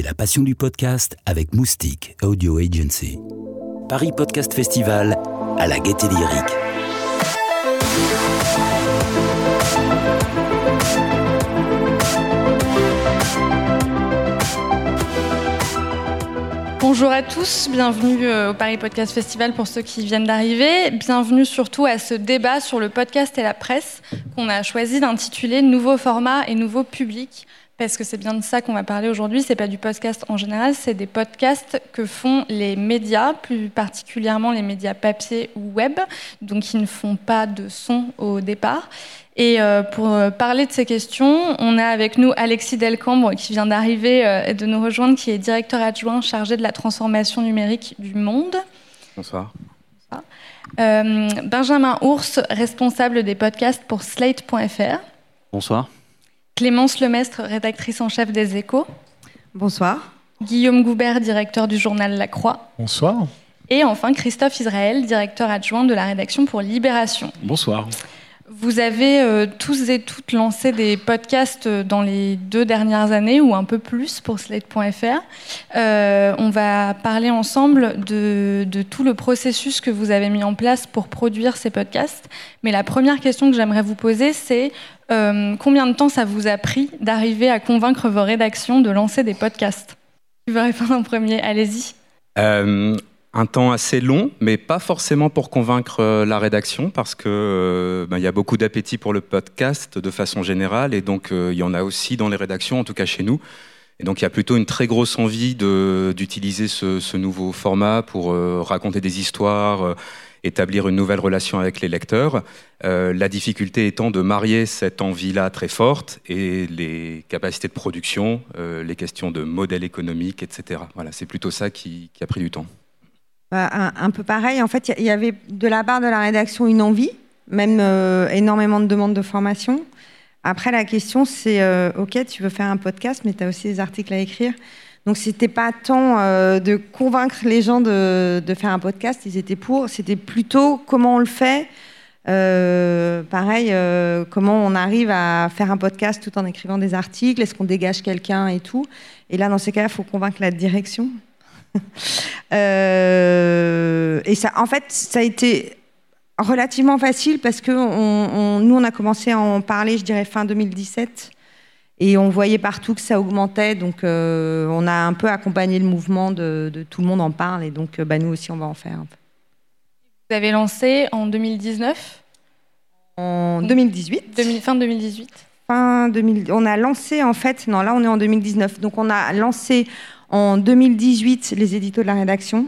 La passion du podcast avec Moustique Audio Agency. Paris Podcast Festival à la Gaîté Lyrique. Bonjour à tous, bienvenue euh, au Paris Podcast Festival pour ceux qui viennent d'arriver. Bienvenue surtout à ce débat sur le podcast et la presse qu'on a choisi d'intituler Nouveau format et nouveau public parce que c'est bien de ça qu'on va parler aujourd'hui. C'est pas du podcast en général, c'est des podcasts que font les médias, plus particulièrement les médias papier ou web, donc qui ne font pas de son au départ. Et euh, pour euh, parler de ces questions, on a avec nous Alexis Delcambre qui vient d'arriver euh, et de nous rejoindre, qui est directeur adjoint chargé de la transformation numérique du Monde. Bonsoir. Benjamin Ours, responsable des podcasts pour Slate.fr. Bonsoir. Clémence Lemestre, rédactrice en chef des Échos. Bonsoir. Guillaume Goubert, directeur du journal La Croix. Bonsoir. Et enfin Christophe Israël, directeur adjoint de la rédaction pour Libération. Bonsoir. Vous avez euh, tous et toutes lancé des podcasts euh, dans les deux dernières années ou un peu plus pour Slate.fr. Euh, on va parler ensemble de, tout le processus que vous avez mis en place pour produire ces podcasts. Mais la première question que j'aimerais vous poser, c'est combien de temps ça vous a pris d'arriver à convaincre vos rédactions de lancer des podcasts? Tu veux répondre en premier Allez-y. Euh, un temps assez long, mais pas forcément pour convaincre euh, la rédaction, parce que euh, ben, il y a beaucoup d'appétit pour le podcast de façon générale, et donc il y en a aussi dans les rédactions, en tout cas chez nous. Et donc il y a plutôt une très grosse envie d'utiliser ce, nouveau format pour raconter des histoires établir une nouvelle relation avec les lecteurs. Euh, la difficulté étant de marier cette envie-là très forte et les capacités de production, euh, les questions de modèle économique, etc. Voilà, c'est plutôt ça qui, a pris du temps. Bah, un, peu pareil, en fait, il y, avait de la part de la rédaction une envie, même euh, énormément de demandes de formation. Après, la question, c'est, OK, tu veux faire un podcast, mais tu as aussi des articles à écrire. Donc c'était pas tant euh, de convaincre les gens de, faire un podcast, ils étaient pour. C'était plutôt comment on le fait. Euh, pareil, euh, comment on arrive à faire un podcast tout en écrivant des articles Est-ce qu'on dégage quelqu'un et tout Et là, dans ces cas-là, il faut convaincre la direction. et ça, en fait, ça a été relativement facile parce que nous, on a commencé à en parler, je dirais, fin 2017. Et on voyait partout que ça augmentait, donc euh, on a un peu accompagné le mouvement de, tout le monde en parle, et donc euh, bah, nous aussi on va en faire un peu. Vous avez lancé en 2019 En 2018. fin 2018 Fin 2000, on a lancé en fait, non là on est en 2019, donc on a lancé en 2018 les éditos de la rédaction,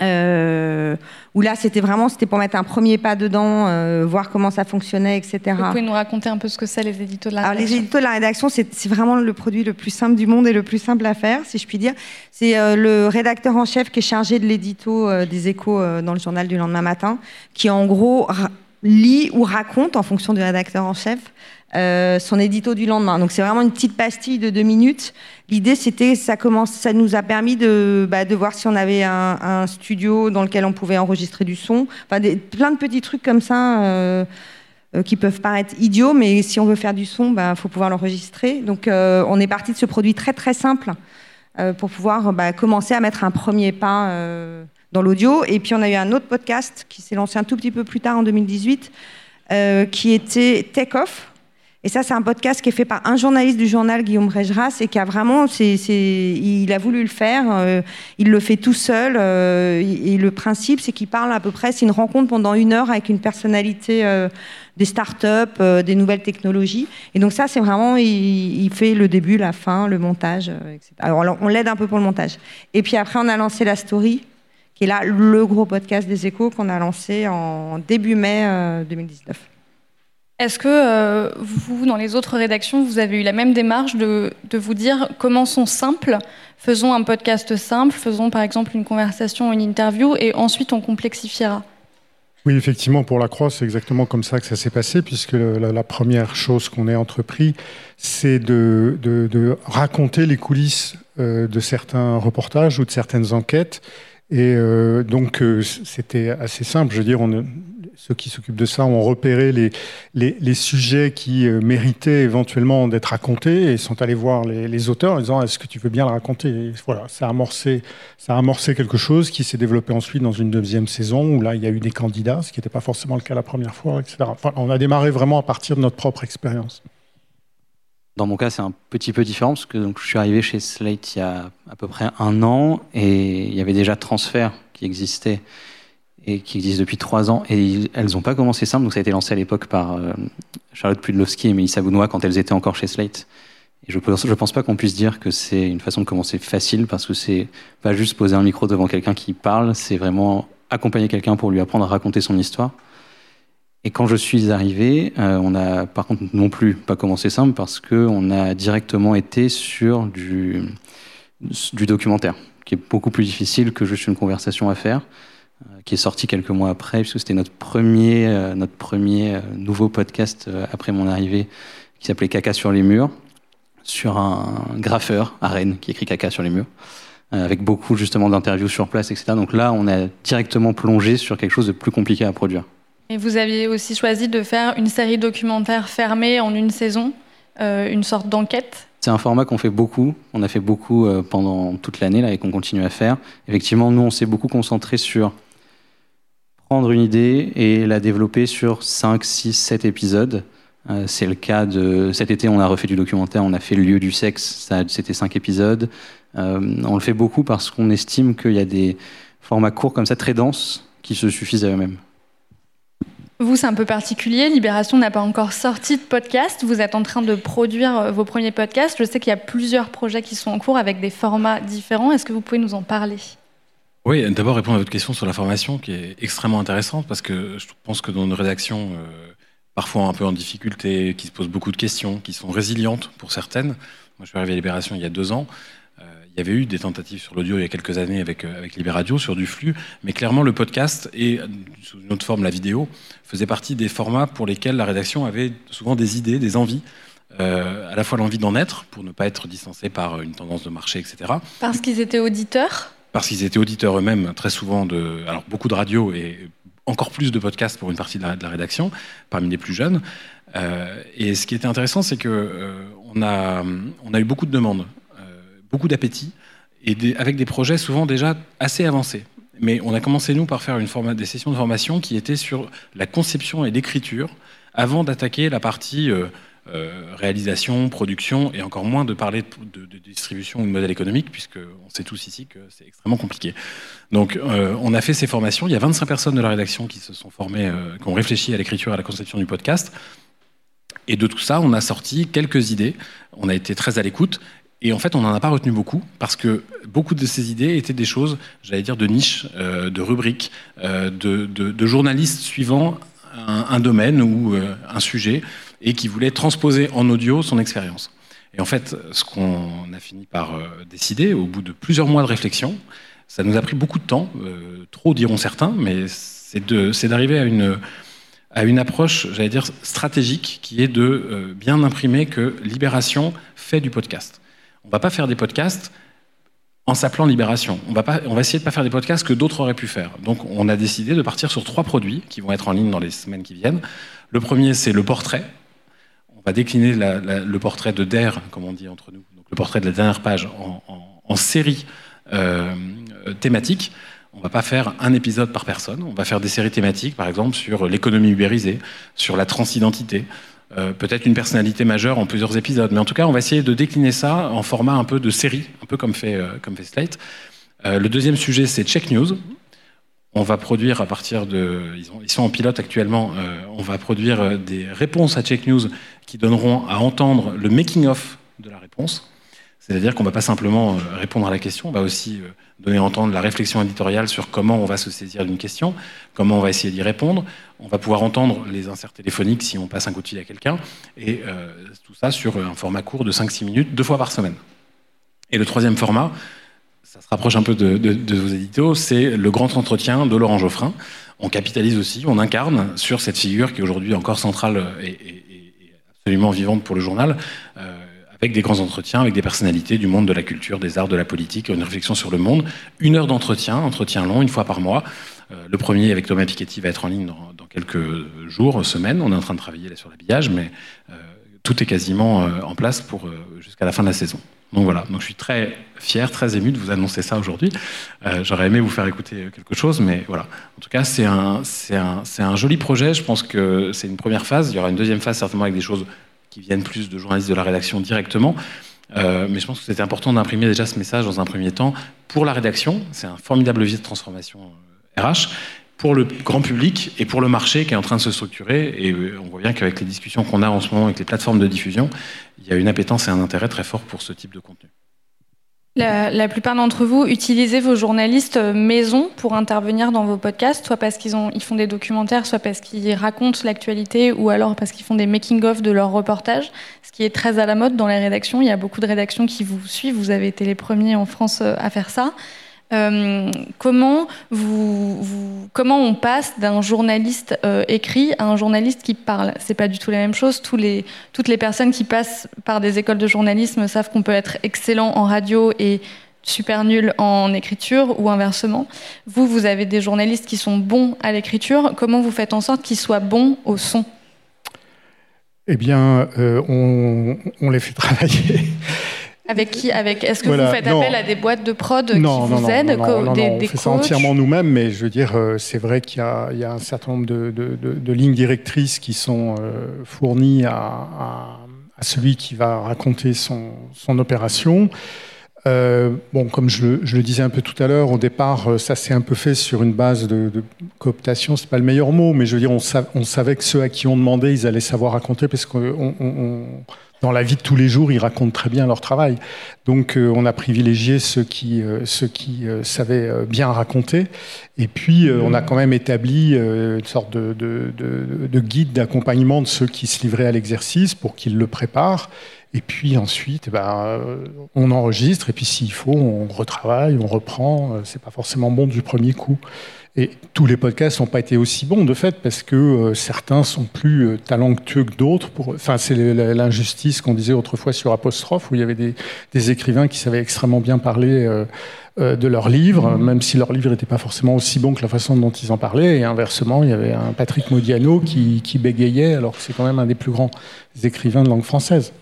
euh, où là, c'était vraiment, c'était pour mettre un premier pas dedans, euh, voir comment ça fonctionnait, etc. Vous pouvez nous raconter un peu ce que c'est les éditos de la rédaction Alors, les éditos de la rédaction, c'est vraiment le produit le plus simple du monde et le plus simple à faire, si je puis dire. C'est euh, le rédacteur en chef qui est chargé de l'édito des échos dans le journal du lendemain matin, qui en gros lit ou raconte, en fonction du rédacteur en chef, euh, son édito du lendemain. Donc c'est vraiment une petite pastille de deux minutes. L'idée c'était ça commence, ça nous a permis de, bah, voir si on avait un, studio dans lequel on pouvait enregistrer du son. Enfin des, plein de petits trucs comme ça euh, euh, qui peuvent paraître idiots, mais si on veut faire du son, il bah, faut pouvoir l'enregistrer. Donc on est parti de ce produit très très simple pour pouvoir bah, commencer à mettre un premier pas dans l'audio. Et puis on a eu un autre podcast qui s'est lancé un tout petit peu plus tard en 2018, qui était Take Off et ça, c'est un podcast qui est fait par un journaliste du journal, Guillaume Rejras, et qui a vraiment, c'est, il a voulu le faire, euh, il le fait tout seul. Euh, et le principe, c'est qu'il parle à peu près, c'est une rencontre pendant une heure avec une personnalité euh, des startups, des nouvelles technologies. Et donc ça, c'est vraiment, il, fait le début, la fin, le montage, etc. Alors on l'aide un peu pour le montage. Et puis après, on a lancé la story, qui est là le gros podcast des échos qu'on a lancé en début mai 2019. Est-ce que euh, vous, dans les autres rédactions, vous avez eu la même démarche de, vous dire commençons simple, faisons un podcast simple, faisons par exemple une conversation, une interview, et ensuite on complexifiera? Oui, effectivement, pour la Croix, c'est exactement comme ça que ça s'est passé, puisque la, première chose qu'on ait entrepris, c'est de, raconter les coulisses euh, de certains reportages ou de certaines enquêtes. Et euh, donc, c'était assez simple. Je veux dire, on, ceux qui s'occupent de ça ont repéré les, les, sujets qui euh, méritaient éventuellement d'être racontés et sont allés voir les, auteurs en disant est-ce que tu veux bien le raconter? Voilà, ça a, amorcé, ça a amorcé quelque chose qui s'est développé ensuite dans une deuxième saison où là il y a eu des candidats, ce qui n'était pas forcément le cas la première fois, etc. on a démarré vraiment à partir de notre propre expérience. Dans mon cas, c'est un petit peu différent parce que donc, je suis arrivé chez Slate il y a à peu près un an et il y avait déjà Transfert qui existait qui existe depuis trois ans. Et elles n'ont pas commencé simple, donc ça a été lancé à l'époque par euh, Charlotte Pudlowski et Mélissa Bounois quand elles étaient encore chez Slate. Et je je pense pas qu'on puisse dire que c'est une façon de commencer facile parce que c'est pas juste poser un micro devant quelqu'un qui parle, c'est vraiment accompagner quelqu'un pour lui apprendre à raconter son histoire. Et quand je suis arrivé, euh, on a par contre non plus pas commencé simple parce qu'on a directement été sur du, documentaire, qui est beaucoup plus difficile que juste une conversation à faire, qui est sorti quelques mois après, puisque c'était notre premier, euh, notre premier nouveau podcast après mon arrivée, qui s'appelait Caca sur les murs, sur un graffeur à Rennes qui écrit Caca sur les murs avec beaucoup justement d'interviews sur place, etc. Donc là, on a directement plongé sur quelque chose de plus compliqué à produire. Et vous aviez aussi choisi de faire une série documentaire fermée en une saison, euh, une sorte d'enquête. C'est un format qu'on fait beaucoup. On a fait beaucoup euh, pendant toute l'année là et qu'on continue à faire. Effectivement, nous, on s'est beaucoup concentré sur prendre une idée et la développer sur 5, 6, 7 épisodes. Euh, c'est le cas de cet été, on a refait du documentaire, on a fait le lieu du sexe, c'était 5 épisodes. on le fait beaucoup parce qu'on estime qu'il y a des formats courts comme ça, très denses, qui se suffisent à eux-mêmes. Vous, c'est un peu particulier. Libération n'a pas encore sorti de podcast. Vous êtes en train de produire euh, vos premiers podcasts. Je sais qu'il y a plusieurs projets qui sont en cours avec des formats différents. Est-ce que vous pouvez nous en parler? Oui, d'abord répondre à votre question sur la formation qui est extrêmement intéressante parce que je pense que dans une rédaction euh, parfois un peu en difficulté, qui se posent beaucoup de questions, qui sont résilientes pour certaines. Moi, je suis arrivé à Libération il y a deux ans. Il y avait eu des tentatives sur l'audio il y a quelques années avec, euh, avec sur du flux, mais clairement le podcast et sous une autre forme la vidéo faisait partie des formats pour lesquels la rédaction avait souvent des idées, des envies. Euh, à la fois l'envie d'en être pour ne pas être distancé par une tendance de marché, etc. Parce qu'ils étaient auditeurs? Parce qu'ils étaient auditeurs eux-mêmes, très souvent de, alors beaucoup de radio et encore plus de podcasts pour une partie de la, rédaction, parmi les plus jeunes. Euh, et ce qui était intéressant, c'est que on, a, on a eu beaucoup de demandes beaucoup d'appétit et avec des projets souvent déjà assez avancés. Mais on a commencé, nous, par faire une des sessions de formation qui étaient sur la conception et l'écriture avant d'attaquer la partie euh, euh, réalisation, production, et encore moins de parler de, distribution ou de modèle économique, puisqu'on sait tous ici que c'est extrêmement compliqué. Donc, euh, on a fait ces formations. Il y a 25 personnes de la rédaction qui se sont formées, qui ont réfléchi à l'écriture et à la conception du podcast. Et de tout ça, on a sorti quelques idées. On a été très à l'écoute. Et en fait, on n'en a pas retenu beaucoup, parce que beaucoup de ces idées étaient des choses, j'allais dire, de niche, euh, de rubriques, euh, de, journalistes suivant un, domaine ou euh, un sujet, et qui voulaient transposer en audio son expérience. Et en fait, ce qu'on a fini par décider, au bout de plusieurs mois de réflexion, ça nous a pris beaucoup de temps, trop diront certains, mais c'est d'arriver à une, approche, j'allais dire, stratégique, qui est de bien imprimer que Libération fait du podcast. On va pas faire des podcasts en s'appelant Libération. On va, pas, on va essayer de pas faire des podcasts que d'autres auraient pu faire. Donc on a décidé de partir sur trois produits qui vont être en ligne dans les semaines qui viennent. Le premier, c'est le portrait. On va décliner le portrait de Der, comme on dit entre nous, le portrait de la dernière page, en, série euh, thématique. On va pas faire un épisode par personne. On va faire des séries thématiques, par exemple, sur l'économie ubérisée, sur la transidentité, euh, peut-être une personnalité majeure en plusieurs épisodes. Mais en tout cas, on va essayer de décliner ça en format un peu de série, un peu comme fait, euh, comme fait Slate. Euh, le deuxième sujet, c'est Check News. On va produire à partir de. Ils, sont en pilote actuellement. on va produire des réponses à Check News qui donneront à entendre le making-of de la réponse. C'est-à-dire qu'on ne va pas simplement euh, répondre à la question, on va aussi euh, donner à entendre la réflexion éditoriale sur comment on va se saisir d'une question, comment on va essayer d'y répondre. On va pouvoir entendre les inserts téléphoniques si on passe un coup de fil à quelqu'un, et euh, tout ça sur un format court de 5-6 minutes, deux fois par semaine. Et le troisième format, ça se rapproche un peu de, vos éditos, c'est le grand entretien de Laurent Geoffrin. On capitalise aussi, on incarne sur cette figure qui est aujourd'hui encore centrale et, absolument vivante pour le journal avec des grands entretiens, avec des personnalités du monde de la culture, des arts, de la politique, une réflexion sur le monde. Une heure d'entretien, entretien long, une fois par mois. Euh, le premier avec Thomas Piketty va être en ligne dans, quelques jours, semaines. On est en train de travailler là sur l'habillage, mais tout est quasiment en place pour jusqu'à la fin de la saison. Donc voilà, donc je suis très fier, très ému de vous annoncer ça aujourd'hui. Euh, j'aurais aimé vous faire écouter quelque chose, mais voilà. En tout cas, c'est un, un, un, joli projet. Je pense que c'est une première phase. Il y aura une deuxième phase certainement avec des choses qui viennent plus de journalistes de la rédaction directement. Euh, mais je pense que c'était important d'imprimer déjà ce message dans un premier temps pour la rédaction. C'est un formidable levier de transformation RH pour le grand public et pour le marché qui est en train de se structurer. Et euh, on voit bien qu'avec les discussions qu'on a en ce moment avec les plateformes de diffusion, il y a une appétence et un intérêt très fort pour ce type de contenu. La, plupart d'entre vous utilisez vos journalistes euh, maison pour intervenir dans vos podcasts, soit parce qu'ils ils font des documentaires, soit parce qu'ils racontent l'actualité, ou alors parce qu'ils font des making-of de leurs reportages, ce qui est très à la mode dans les rédactions. Il y a beaucoup de rédactions qui vous suivent, vous avez été les premiers en France euh, à faire ça. Euh, comment, on passe d'un journaliste euh, écrit à un journaliste qui parle? C'est pas du tout la même chose. Toutes les personnes qui passent par des écoles de journalisme savent qu'on peut être excellent en radio et super nul en écriture ou inversement. Vous, vous avez des journalistes qui sont bons à l'écriture. Comment vous faites en sorte qu'ils soient bons au son? Eh bien, euh, on, les fait travailler. Avec qui Avec Est-ce que vous faites appel à des boîtes de prod qui vous aident non, des, on fait ça entièrement nous-mêmes, mais je veux dire, euh, c'est vrai qu'il y, a un certain nombre de, lignes directrices qui sont euh, fournies à, celui qui va raconter son, opération. Euh, bon, comme je, le disais un peu tout à l'heure, au départ, ça s'est un peu fait sur une base de, de cooptation. C'est pas le meilleur mot, mais je veux dire, on, on, savait que ceux à qui on demandait, ils allaient savoir raconter parce qu'on dans la vie de tous les jours, ils racontent très bien leur travail. Donc, euh, on a privilégié ceux qui, euh, ceux qui euh, savaient bien raconter. Et puis, on a quand même établi une sorte de, de, de, de guide d'accompagnement de ceux qui se livraient à l'exercice pour qu'ils le préparent. Et puis ensuite, eh ben, on enregistre. Et puis, s'il faut, on retravaille, on reprend. C'est pas forcément bon du premier coup. Et tous les podcasts n'ont pas été aussi bons, de fait, parce que euh, certains sont plus euh, talentueux que d'autres. Pour... Enfin, c'est l'injustice qu'on disait autrefois sur Apostrophe, où il y avait des, écrivains qui savaient extrêmement bien parler euh, de leurs livres, même si leurs livres n'étaient pas forcément aussi bons que la façon dont ils en parlaient. Et inversement, il y avait un Patrick Modiano qui, qui bégayait, alors que c'est quand même un des plus grands écrivains de langue française.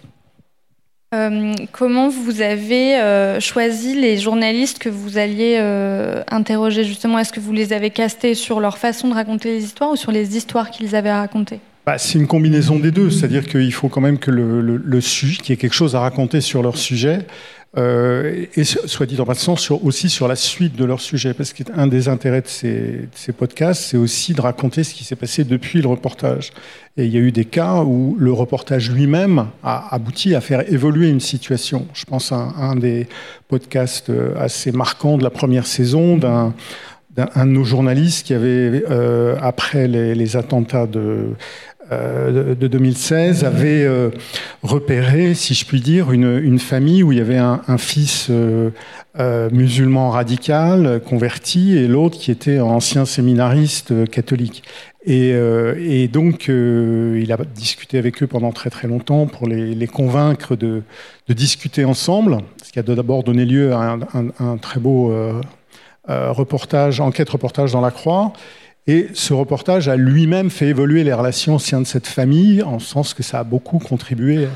Euh, comment vous avez euh, choisi les journalistes que vous alliez euh, interroger justement? Est-ce que vous les avez castés sur leur façon de raconter les histoires ou sur les histoires qu'ils avaient à raconter bah, C'est une combinaison des deux, c'est-à-dire qu'il faut quand même que le, sujet, qu'il y ait quelque chose à raconter sur leur sujet, euh, et soit dit en passant, aussi sur la suite de leur sujet, parce qu'un des intérêts de ces, podcasts, c'est aussi de raconter ce qui s'est passé depuis le reportage. Et il y a eu des cas où le reportage lui-même a abouti à faire évoluer une situation. Je pense à un, des podcasts assez marquants de la première saison d'un un de nos journalistes qui avait, euh, après les, attentats de, euh, de 2016 avait euh, repéré, si je puis dire, une, famille où il y avait un, fils euh, musulman radical converti et l'autre qui était ancien séminariste catholique. Et, donc, il a discuté avec eux pendant très très longtemps pour les, convaincre de, discuter ensemble, ce qui a d'abord donné lieu à un, un, un très beau reportage, enquête reportage dans la Croix. Et ce reportage a lui-même fait évoluer les relations au sein de cette famille, en sens que ça a beaucoup contribué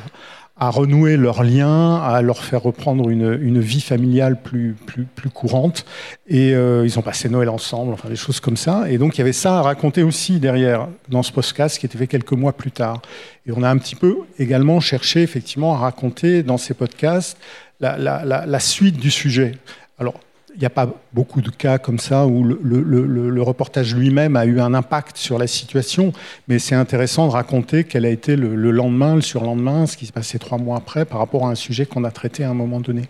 à renouer leurs liens, à leur faire reprendre une, une vie familiale plus, plus, courante. Et euh, ils ont passé Noël ensemble, enfin des choses comme ça. Et donc il y avait ça à raconter aussi derrière, dans ce podcast qui était fait quelques mois plus tard. Et on a un petit peu également cherché effectivement à raconter dans ces podcasts la, la, la suite du sujet. Alors il n'y a pas beaucoup de cas comme ça où le, reportage lui-même a eu un impact sur la situation, mais c'est intéressant de raconter quel a été le, lendemain, le surlendemain, ce qui s'est passé trois mois après par rapport à un sujet qu'on a traité à un moment donné.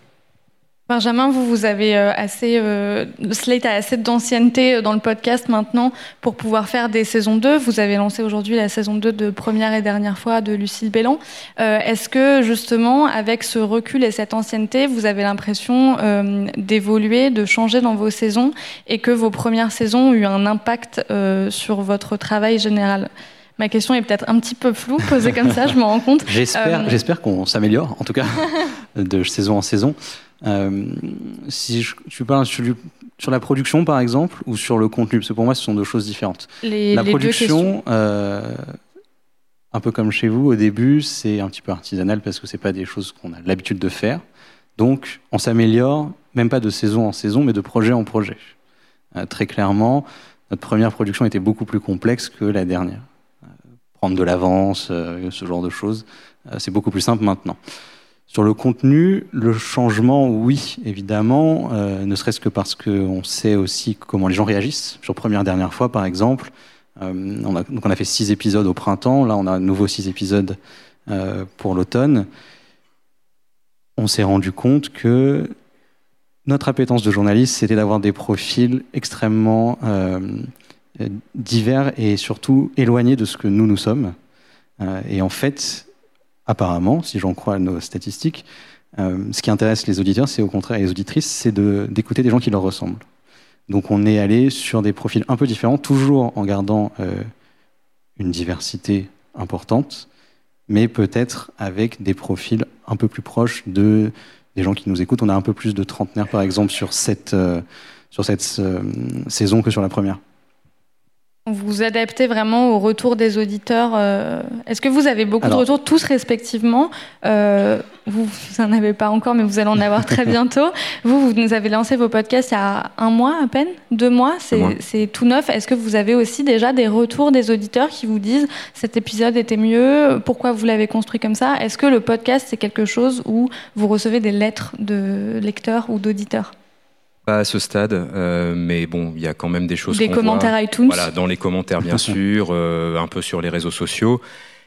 Benjamin, vous, vous avez euh, assez, euh, Slate a assez d'ancienneté euh, dans le podcast maintenant pour pouvoir faire des saisons 2. Vous avez lancé aujourd'hui la saison 2 de première et dernière fois de Lucille Bélan. Est-ce que justement, avec ce recul et cette ancienneté, vous avez l'impression d'évoluer, de changer dans vos saisons et que vos premières saisons ont eu un impact sur votre travail général? Ma question est peut-être un petit peu floue, posée comme ça, je me rends compte. J'espère, j'espère qu'on s'améliore, en tout cas, de saison en saison. Euh, si je, tu parles, sur la production, par exemple, ou sur le contenu Parce que pour moi, ce sont deux choses différentes. la production, euh, un peu comme chez vous, au début, c'est un petit peu artisanal parce que c'est pas des choses qu'on a l'habitude de faire. Donc, on s'améliore, même pas de saison en saison, mais de projet en projet. Euh, très clairement, notre première production était beaucoup plus complexe que la dernière. Euh, prendre de l'avance, ce genre de choses, c'est beaucoup plus simple maintenant. Sur le contenu, le changement, oui, évidemment, euh, ne serait-ce que parce qu'on sait aussi comment les gens réagissent. Sur première dernière fois, par exemple, euh, on, a, donc on a fait six épisodes au printemps, là on a à nouveau six épisodes euh, pour l'automne. On s'est rendu compte que notre appétence de journaliste, c'était d'avoir des profils extrêmement divers et surtout éloignés de ce que nous, nous sommes. et en fait, apparemment, si j'en crois nos statistiques, euh, ce qui intéresse les auditeurs, c'est au contraire les auditrices, c'est d'écouter des gens qui leur ressemblent. Donc on est allé sur des profils un peu différents, toujours en gardant euh, une diversité importante, mais peut-être avec des profils un peu plus proches de, des gens qui nous écoutent. On a un peu plus de trentenaires, par exemple, sur cette, euh, sur cette saison que sur la première. Vous vous adaptez vraiment au retour des auditeurs. Euh, est-ce que vous avez beaucoup de retours, tous respectivement? Euh, Vous, vous n'en avez pas encore, mais vous allez en avoir très bientôt. Vous, vous nous avez lancé vos podcasts il y a un mois à peine, deux mois, c'est tout neuf. Est-ce que vous avez aussi déjà des retours des auditeurs qui vous disent cet épisode était mieux, pourquoi vous l'avez construit comme ça? Est-ce que le podcast, c'est quelque chose où vous recevez des lettres de lecteurs ou d'auditeurs? Pas à ce stade, euh, mais bon, il y a quand même des choses. Des commentaires iTunes. Voilà, dans les commentaires bien sûr, euh, un peu sur les réseaux sociaux.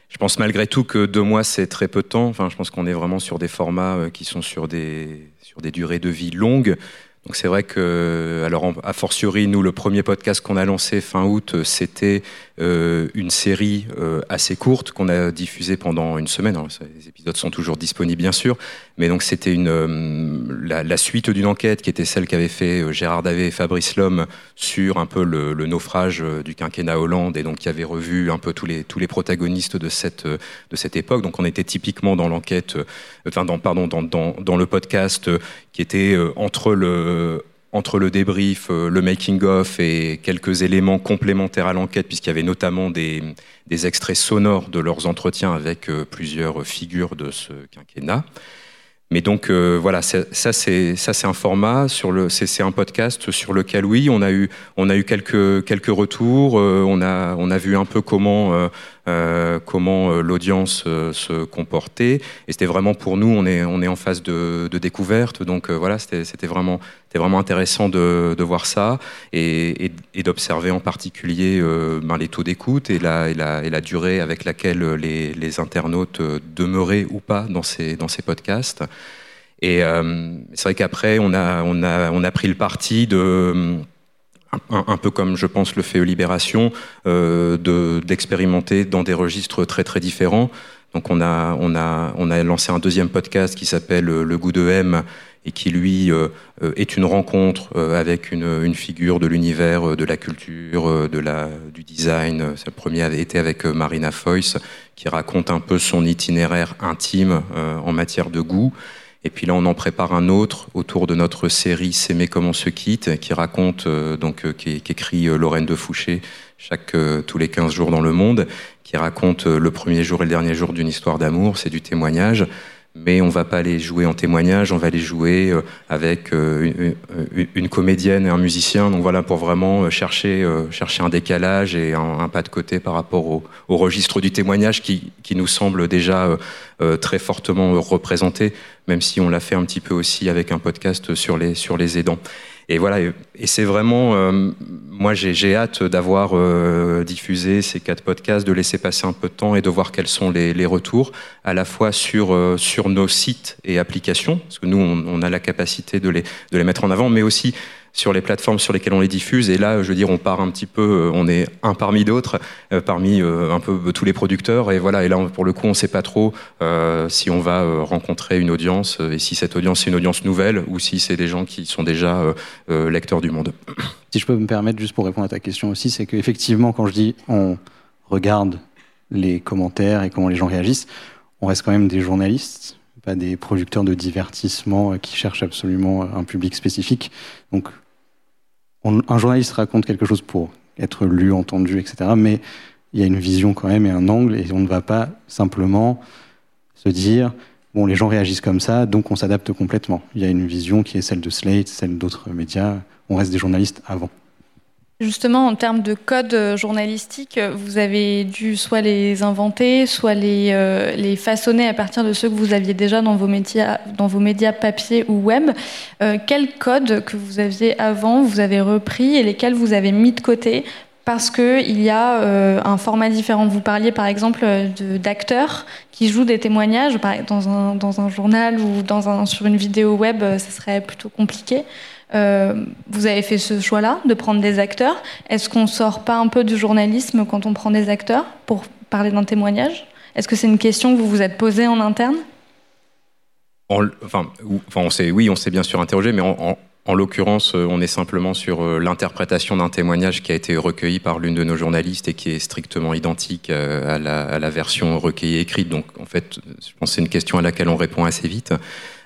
Je pense malgré tout que deux mois c'est très peu de temps. Enfin, je pense qu'on est vraiment sur des formats euh, qui sont sur des sur des durées de vie longues. Donc c'est vrai que, alors a fortiori, nous, le premier podcast qu'on a lancé fin août, c'était euh, une série euh, assez courte qu'on a diffusée pendant une semaine. les épisodes sont toujours disponibles, bien sûr, mais donc c'était euh, la, suite d'une enquête qui était celle qu'avaient fait Gérard Davé et Fabrice Lhomme sur un peu le, naufrage du quinquennat Hollande et donc qui avait revu un peu tous les tous les protagonistes de cette de cette époque. Donc on était typiquement dans l'enquête, enfin dans pardon dans, dans, dans le podcast qui était entre le entre le débrief, euh, le making-of et quelques éléments complémentaires à l'enquête, puisqu'il y avait notamment des, extraits sonores de leurs entretiens avec euh, plusieurs figures de ce quinquennat. Mais donc euh, voilà, ça c'est un format sur le c'est un podcast sur lequel oui on a eu on a eu quelques quelques retours, on a on a vu un peu comment euh, comment euh, l'audience euh, se comportait. Et c'était vraiment pour nous, on est, on est en phase de, découverte, donc voilà, c'était vraiment, vraiment intéressant de, voir ça et, d'observer en particulier ben, les taux d'écoute et la, et, la, et la, durée avec laquelle les, les, internautes demeuraient ou pas dans ces, dans ces podcasts. Et c'est vrai qu'après, on a, on, a, on a pris le parti de un, peu comme je pense le fait Libération, euh, d'expérimenter dans des registres très très différents. Donc on a, on a, on a lancé un deuxième podcast qui s'appelle euh, Le goût de M et qui lui euh, euh, est une rencontre avec une, figure de l'univers de la culture, de la, du design. Le premier avait été avec Marina Foyce qui raconte un peu son itinéraire intime en matière de goût. Et puis là, on en prépare un autre autour de notre série S'aimer comme on se quitte, qui raconte, euh, donc, euh, qui, écrit euh, Lorraine de Fouché chaque, tous les 15 jours dans le monde, qui raconte le premier jour et le dernier jour d'une histoire d'amour, c'est du témoignage mais on va pas les jouer en témoignage, on va les jouer euh, avec euh, une, comédienne et un musicien. Donc voilà, pour vraiment euh, chercher, un décalage et un, pas de côté par rapport au, registre du témoignage qui, nous semble déjà très fortement représenté, même si on l'a fait un petit peu aussi avec un podcast sur les aidants. Et voilà, et c'est vraiment, euh, moi j'ai hâte d'avoir euh, diffusé ces quatre podcasts, de laisser passer un peu de temps et de voir quels sont les, les retours, à la fois sur, euh, sur nos sites et applications, parce que nous on, on, a la capacité de les, de les mettre en avant, mais aussi sur les plateformes sur lesquelles on les diffuse. Et là, je veux dire, on part un petit peu, euh, on est un parmi d'autres, euh, parmi euh, un peu tous les producteurs. Et voilà, et là, pour le coup, on ne sait pas trop si on va rencontrer une audience et si cette audience est une audience nouvelle ou si c'est des gens qui sont déjà lecteurs du monde. Si je peux me permettre, juste pour répondre à ta question aussi, c'est qu'effectivement, quand je dis on regarde les commentaires et comment les gens réagissent, on reste quand même des journalistes, pas des producteurs de divertissement qui cherchent absolument un public spécifique. Donc un journaliste raconte quelque chose pour être lu, entendu, etc. Mais il y a une vision quand même et un angle, et on ne va pas simplement se dire bon, les gens réagissent comme ça, donc on s'adapte complètement. Il y a une vision qui est celle de Slate, celle d'autres médias. On reste des journalistes avant. Justement, en termes de code euh, journalistique, vous avez dû soit les inventer, soit les, euh, les façonner à partir de ceux que vous aviez déjà dans vos médias, dans vos médias papier ou web. Euh, quels codes que vous aviez avant, vous avez repris et lesquels vous avez mis de côté parce qu'il y a euh, un format différent? Vous parliez par exemple d'acteurs qui jouent des témoignages dans un, journal ou dans un, sur une vidéo web, ça serait plutôt compliqué. Euh, vous avez fait ce choix-là de prendre des acteurs. Est-ce qu'on sort pas un peu du journalisme quand on prend des acteurs pour parler d'un témoignage? Est-ce que c'est une question que vous vous êtes posée en interne? Enfin, oui, on s'est bien sûr interrogé, mais en, l'occurrence, euh, on est simplement sur euh, l'interprétation d'un témoignage qui a été recueilli par l'une de nos journalistes et qui est strictement identique à la, à la version recueillie écrite. Donc, en fait, je pense que c'est une question à laquelle on répond assez vite.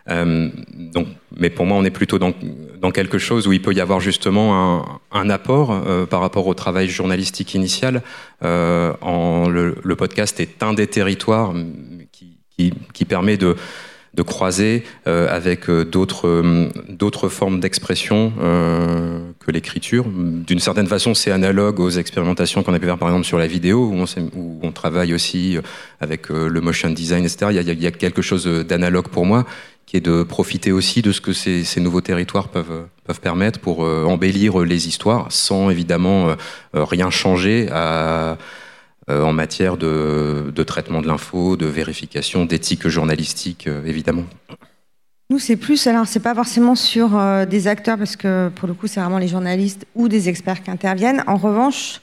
Euh, donc, mais pour moi, on est plutôt dans, dans, quelque chose où il peut y avoir justement un, un apport euh, par rapport au travail journalistique initial. Euh, en, le, le, podcast est un des territoires qui, qui, qui permet de, de croiser euh, avec euh, d'autres d'autres formes d'expression euh, que l'écriture. D'une certaine façon, c'est analogue aux expérimentations qu'on a pu faire par exemple sur la vidéo, où on, où on travaille aussi avec le motion design, etc. Il y a, il y a quelque chose d'analogue pour moi qui est de profiter aussi de ce que ces, ces nouveaux territoires peuvent, peuvent permettre pour euh, embellir les histoires sans évidemment euh, rien changer à, euh, en matière de, traitement de l'info, de vérification, d'éthique journalistique, évidemment. Nous, c'est plus, alors c'est pas forcément sur des acteurs, parce que pour le coup, c'est vraiment les journalistes ou des experts qui interviennent. En revanche,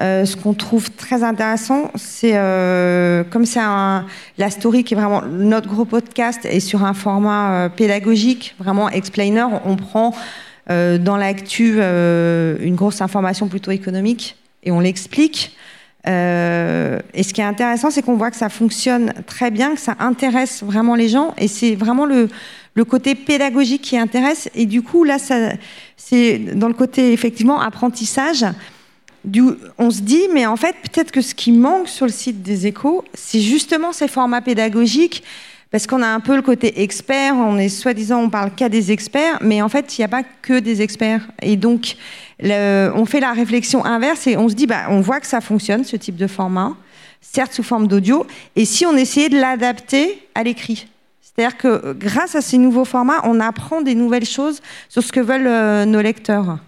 euh, ce qu'on trouve très intéressant, c'est euh, comme c'est la story qui est vraiment notre gros podcast et sur un format euh, pédagogique, vraiment explainer, on prend euh, dans l'actu euh, une grosse information plutôt économique et on l'explique. Euh, et ce qui est intéressant, c'est qu'on voit que ça fonctionne très bien, que ça intéresse vraiment les gens et c'est vraiment le, le côté pédagogique qui intéresse. Et du coup, là, c'est dans le côté effectivement apprentissage on se dit, mais en fait, peut-être que ce qui manque sur le site des échos, c'est justement ces formats pédagogiques, parce qu'on a un peu le côté expert, on est soi-disant, on parle qu'à des experts, mais en fait, il n'y a pas que des experts. Et donc, on fait la réflexion inverse et on se dit, bah, on voit que ça fonctionne, ce type de format, certes sous forme d'audio, et si on essayait de l'adapter à l'écrit c'est-à-dire que grâce à ces nouveaux formats, on apprend des nouvelles choses sur ce que veulent euh, nos lecteurs.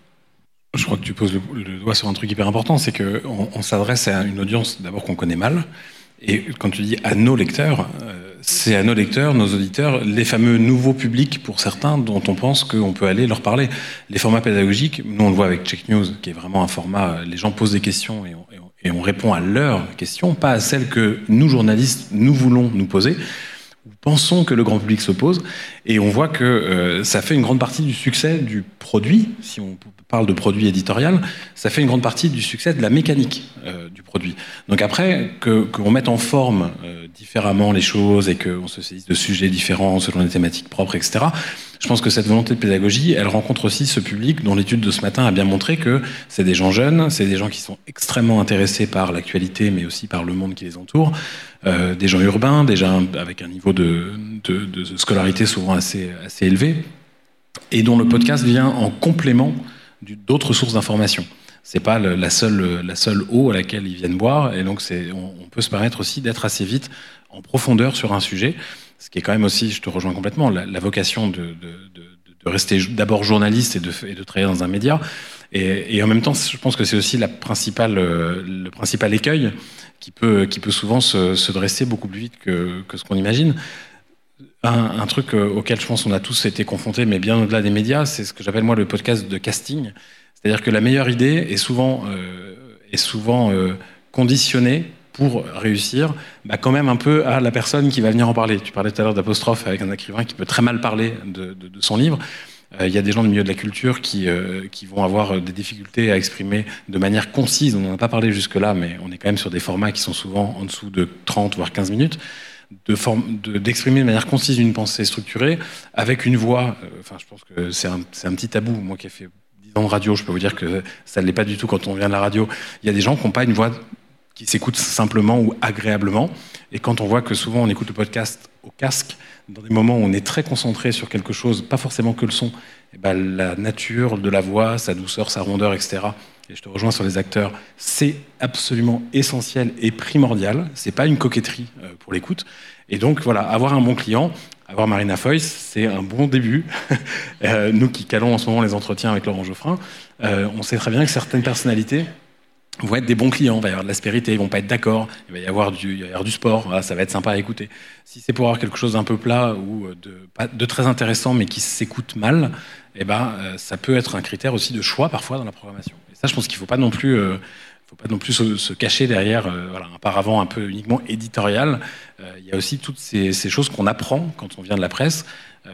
Je crois que tu poses le, doigt sur un truc hyper important, c'est qu'on on, s'adresse à une audience d'abord qu'on connaît mal, et quand tu dis à nos lecteurs, euh, c'est à nos lecteurs, nos auditeurs, les fameux nouveaux publics pour certains dont on pense qu'on peut aller leur parler. Les formats pédagogiques, nous on le voit avec Check News, qui est vraiment un format, euh, les gens posent des questions et on, et on répond à leurs questions, pas à celles que nous journalistes, nous voulons nous poser pensons que le grand public se pose, et on voit que euh, ça fait une grande partie du succès du produit, si on parle de produit éditorial, ça fait une grande partie du succès de la mécanique euh, du produit. Donc après, qu'on mette en forme euh, différemment les choses et qu'on se saisisse de sujets différents selon des thématiques propres, etc., je pense que cette volonté de pédagogie, elle rencontre aussi ce public dont l'étude de ce matin a bien montré que c'est des gens jeunes, c'est des gens qui sont extrêmement intéressés par l'actualité, mais aussi par le monde qui les entoure, des gens urbains, déjà avec un niveau de, de, scolarité souvent assez, assez élevé, et dont le podcast vient en complément d'autres sources d'information. C'est pas la seule, la seule eau à laquelle ils viennent boire, et donc on, on peut se permettre aussi d'être assez vite en profondeur sur un sujet ce qui est quand même aussi, je te rejoins complètement, la, vocation de, rester d'abord journaliste et de, travailler dans un média. Et, en même temps, je pense que c'est aussi euh, le principal écueil qui peut, qui peut souvent se, se dresser beaucoup plus vite que, que ce qu'on imagine. Un, truc euh, auquel je pense qu'on a tous été confrontés, mais bien au-delà des médias, c'est ce que j'appelle moi le podcast de casting. C'est-à-dire que la meilleure idée est souvent, euh, est souvent conditionnée pour réussir, bah quand même un peu à la personne qui va venir en parler. Tu parlais tout à l'heure d'apostrophe avec un écrivain qui peut très mal parler de, son livre. Euh, il y a des gens du milieu de la culture qui, euh, qui vont avoir des difficultés à exprimer de manière concise. On n'en a pas parlé jusque-là, mais on est quand même sur des formats qui sont souvent en dessous de 30 voire 15 minutes d'exprimer de, manière concise une pensée structurée avec une voix. Euh, enfin, je pense que c'est un, un, petit tabou. Moi qui ai fait 10 ans de radio, je peux vous dire que ça ne l'est pas du tout quand on vient de la radio. Il y a des gens qui n'ont pas une voix qui s'écoute simplement ou agréablement. Et quand on voit que souvent on écoute le podcast au casque, dans des moments où on est très concentré sur quelque chose, pas forcément que le son, eh ben la nature de la voix, sa douceur, sa rondeur, etc. Et je te rejoins sur les acteurs, c'est absolument essentiel et primordial. C'est pas une coquetterie euh, pour l'écoute. Et donc voilà, avoir un bon client, avoir Marina Foyce, c'est un bon début. Euh, nous qui calons en ce moment les entretiens avec Laurent Geoffrin, euh, on sait très bien que certaines personnalités vont être des bons clients, il va y avoir de l'aspérité, ils vont pas être d'accord, il va y avoir du, du sport, ça va être sympa à écouter. Si c'est pour avoir quelque chose d'un peu plat ou de, de très intéressant mais qui s'écoute mal, eh ben, euh, ça peut être un critère aussi de choix parfois dans la programmation. Et ça, je pense qu'il ne faut pas non plus, euh, faut pas non plus se, cacher derrière euh, un paravent un peu uniquement éditorial. Il y a aussi toutes ces, choses qu'on apprend quand on vient de la presse.